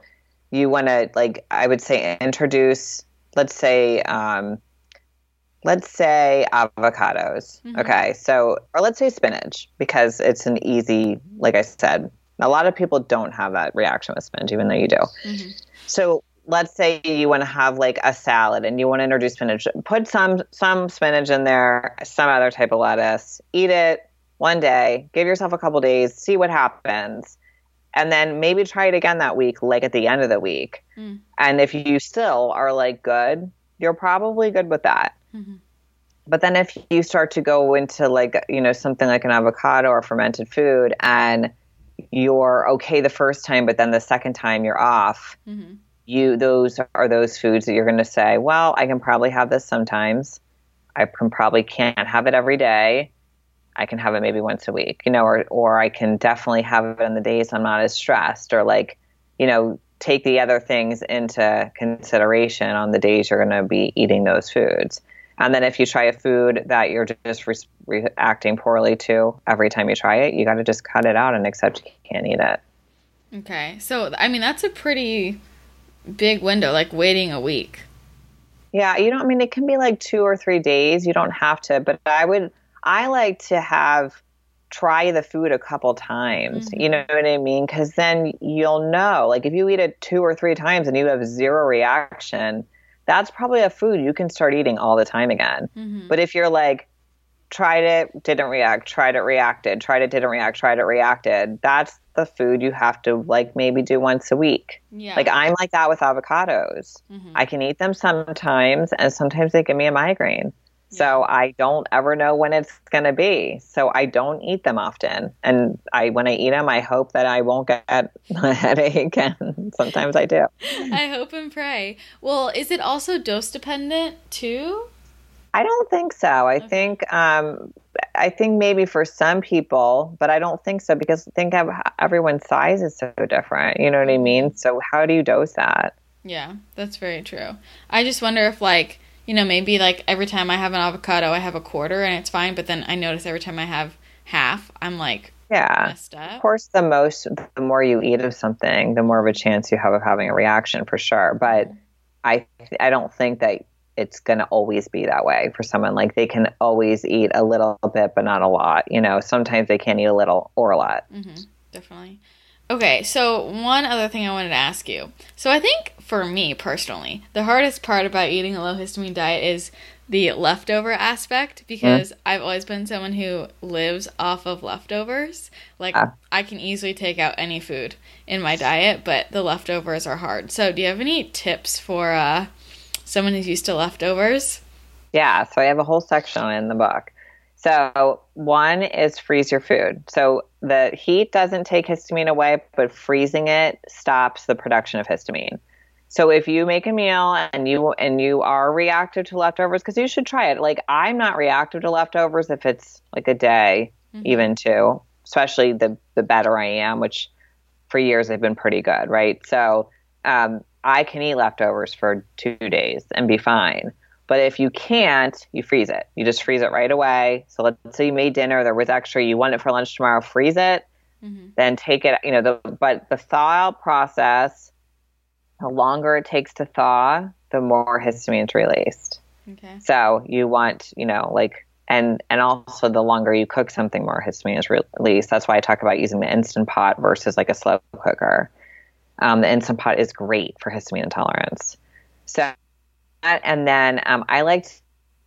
you want to like i would say introduce let's say um, let's say avocados. Mm-hmm. Okay. So, or let's say spinach because it's an easy, like I said, a lot of people don't have that reaction with spinach, even though you do. Mm-hmm. So, let's say you want to have like a salad and you want to introduce spinach. Put some some spinach in there, some other type of lettuce. Eat it one day. Give yourself a couple days. See what happens. And then maybe try it again that week, like at the end of the week. Mm. And if you still are like good, you're probably good with that. Mhm. But then if you start to go into like, you know, something like an avocado or fermented food and you're okay the first time, but then the second time you're off, hmm you those are those foods that you're going to say, well, I can probably have this sometimes. I can probably can't have it every day. I can have it maybe once a week, you know, or or I can definitely have it on the days I'm not as stressed, or like, you know, take the other things into consideration on the days you're going to be eating those foods. And then if you try a food that you're just re- reacting poorly to every time you try it, you got to just cut it out and accept you can't eat it. Okay. So, I mean, that's a pretty big window, like waiting a week. Yeah, you don't I mean it can be like two or three days. You don't have to, but I would I like to have try the food a couple times. You know what I mean? Because then you'll know. Like if you eat it two or three times and you have zero reaction, that's probably a food you can start eating all the time again. Mhm. But if you're like tried it, didn't react, tried it, reacted, tried it, didn't react, tried it, reacted, that's the food you have to like maybe do once a week. Yeah. Like I'm like that with avocados. Mhm. I can eat them sometimes, and sometimes they give me a migraine. So I don't ever know when it's going to be. So I don't eat them often. And I, when I eat them, I hope that I won't get a headache. And sometimes I do. I hope and pray. Well, is it also dose dependent too? I don't think so. I think, um, I think maybe for some people, but I don't think so because I think ev- everyone's size is so different. You know what I mean? Mm-hmm. So how do you dose that? Yeah, that's very true. I just wonder if like, you know, maybe like every time I have an avocado, I have a quarter and it's fine, but then I notice every time I have half, I'm like Yeah. Of course, the most, the more you eat of something, the more of a chance you have of having a reaction for sure. But mm-hmm. I, I don't think that it's going to always be that way for someone. Like they can always eat a little bit, but not a lot. You know, sometimes they can't eat a little or a lot. Mm-hmm. Definitely. Okay, so one other thing I wanted to ask you. So I think for me personally, the hardest part about eating a low histamine diet is the leftover aspect because mm. I've always been someone who lives off of leftovers. Like ah. I can easily take out any food in my diet, but the leftovers are hard. So, do you have any tips for uh, someone who's used to leftovers? Yeah, so I have a whole section in the book. So, one is freeze your food. So, the heat doesn't take histamine away, but freezing it stops the production of histamine. So if you make a meal and you and you are reactive to leftovers, because you should try it. Like I'm not reactive to leftovers if it's like a day, mm-hmm. even two. Especially the the better I am, which for years I've been pretty good, right? So um, I can eat leftovers for two days and be fine. But if you can't, you freeze it. You just freeze it right away. So let's say you made dinner, there was extra, you want it for lunch tomorrow, freeze it. Mm-hmm. Then take it, you know, the but the thaw process the longer it takes to thaw, the more histamine is released. Okay. So you want, you know, like, and and also the longer you cook something, more histamine is released. That's why I talk about using the instant pot versus like a slow cooker. Um, the instant pot is great for histamine intolerance. So, and then um, I like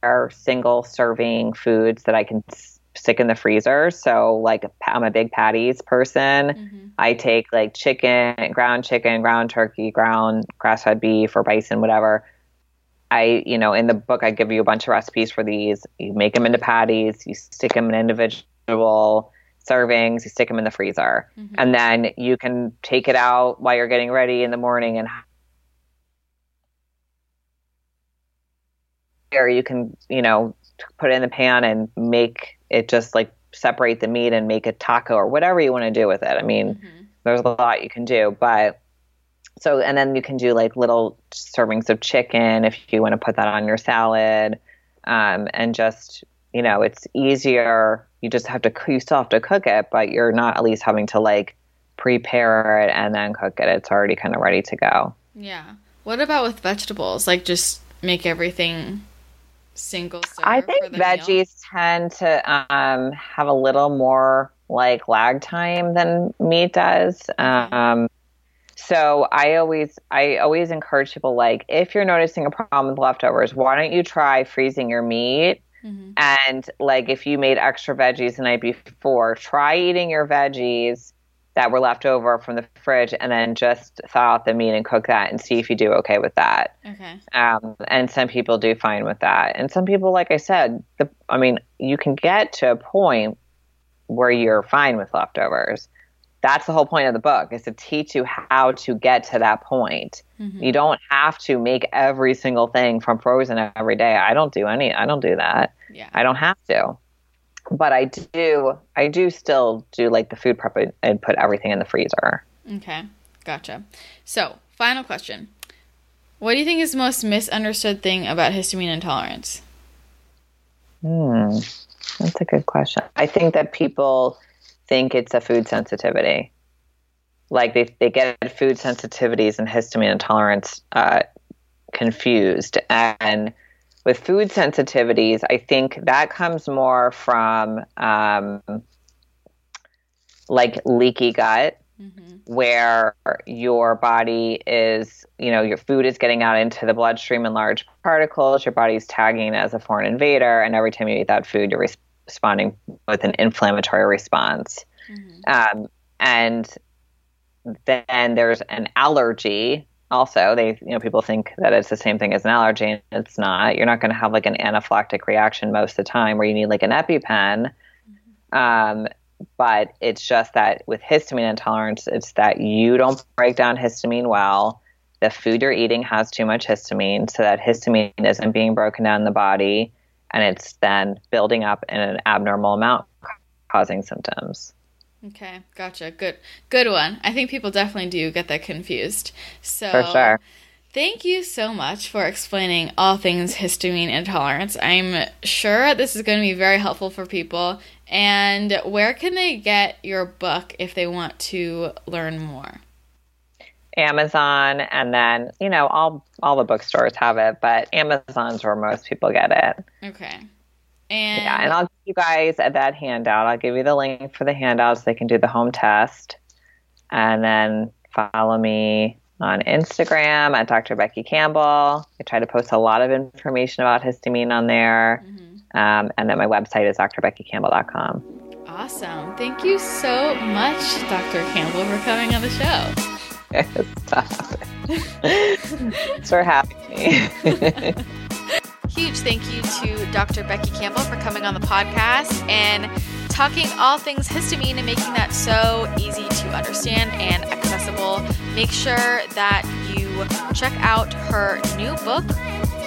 our single serving foods that I can stick in the freezer. So like I'm a big patties person. Mm-hmm. I take like chicken, ground chicken, ground turkey, ground grass-fed beef or bison, whatever. I, you know, in the book I give you a bunch of recipes for these. You make them into patties, you stick them in individual servings, you stick them in the freezer. Mm-hmm. And then you can take it out while you're getting ready in the morning and or you can, you know, put it in the pan and make it just like separate the meat and make a taco or whatever you want to do with it. I mean, mm-hmm. there's a lot you can do, but so and then you can do like little servings of chicken if you want to put that on your salad, um, and just you know it's easier. You just have to you still have to cook it, but you're not at least having to like prepare it and then cook it. It's already kind of ready to go. Yeah. What about with vegetables? Like just make everything single I think veggies meal? tend to um, have a little more like lag time than meat does. Um, so I always I always encourage people like if you're noticing a problem with leftovers, why don't you try freezing your meat? Mm-hmm. And like if you made extra veggies the night before, try eating your veggies that were left over from the fridge and then just thaw out the meat and cook that and see if you do okay with that. Okay. Um, and some people do fine with that. And some people, like I said, the, I mean, you can get to a point where you're fine with leftovers. That's the whole point of the book is to teach you how to get to that point. Mm-hmm. You don't have to make every single thing from frozen every day. I don't do any, I don't do that. Yeah. I don't have to but I do I do still do like the food prep and put everything in the freezer. Okay, gotcha. So final question: What do you think is the most misunderstood thing about histamine intolerance? Hmm, that's a good question. I think that people think it's a food sensitivity. Like they they get food sensitivities and histamine intolerance uh, confused and with food sensitivities, I think that comes more from um, like leaky gut, mm-hmm. where your body is, you know, your food is getting out into the bloodstream in large particles. Your body's tagging as a foreign invader, and every time you eat that food, you're responding with an inflammatory response. Mm-hmm. Um, and then there's an allergy also they you know people think that it's the same thing as an allergy and it's not you're not going to have like an anaphylactic reaction most of the time where you need like an epipen mm-hmm. um, but it's just that with histamine intolerance it's that you don't break down histamine well the food you're eating has too much histamine so that histamine isn't being broken down in the body and it's then building up in an abnormal amount causing symptoms Okay, gotcha. Good, good one. I think people definitely do get that confused. So, for sure. Thank you so much for explaining all things histamine intolerance. I'm sure this is going to be very helpful for people, And where can they get your book if they want to learn more? Amazon, and then you know all all the bookstores have it, but Amazon's where most people get it. Okay. And yeah, and I'll give you guys that handout. I'll give you the link for the handout so they can do the home test, and then follow me on Instagram at Dr. Becky Campbell. I try to post a lot of information about histamine on there, mm-hmm. um, and then my website is drbeckycampbell.com. Awesome! Thank you so much, Dr. Campbell, for coming on the show. Stop. Thanks for having me. Huge thank you to Dr. Becky Campbell for coming on the podcast and talking all things histamine and making that so easy to understand and accessible. Make sure that you check out her new book,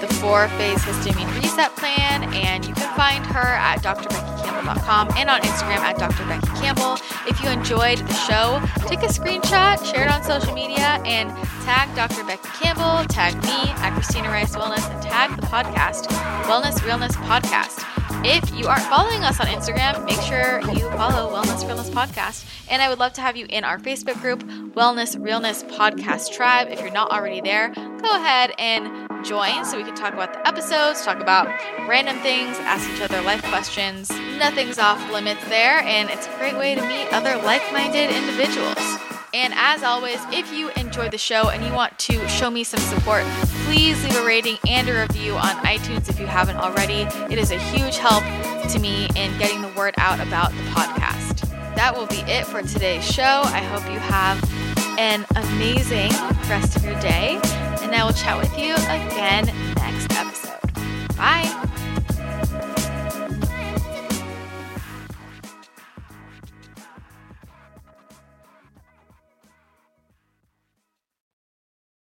The Four Phase Histamine Reset Plan, and you can find her at drbeckycampbell.com and on Instagram at drbeckycampbell. If you enjoyed the show, take a screenshot, share it on social media, and tag Dr. Becky Campbell, tag me at Christina Rice Wellness, and tag the podcast, Wellness Realness Podcast. If you aren't following us on Instagram, make sure you follow Wellness Realness Podcast. And I would love to have you in our Facebook group, Wellness Realness Podcast Tribe. If you're not already there, go ahead and join so we can talk about the episodes, talk about random things, ask each other life questions. Nothing's off limits there, and it's a great way to meet other like minded individuals. And as always, if you enjoy the show and you want to show me some support, please leave a rating and a review on iTunes if you haven't already. It is a huge help to me in getting the word out about the podcast. That will be it for today's show. I hope you have an amazing rest of your day, and I will chat with you again next episode. Bye.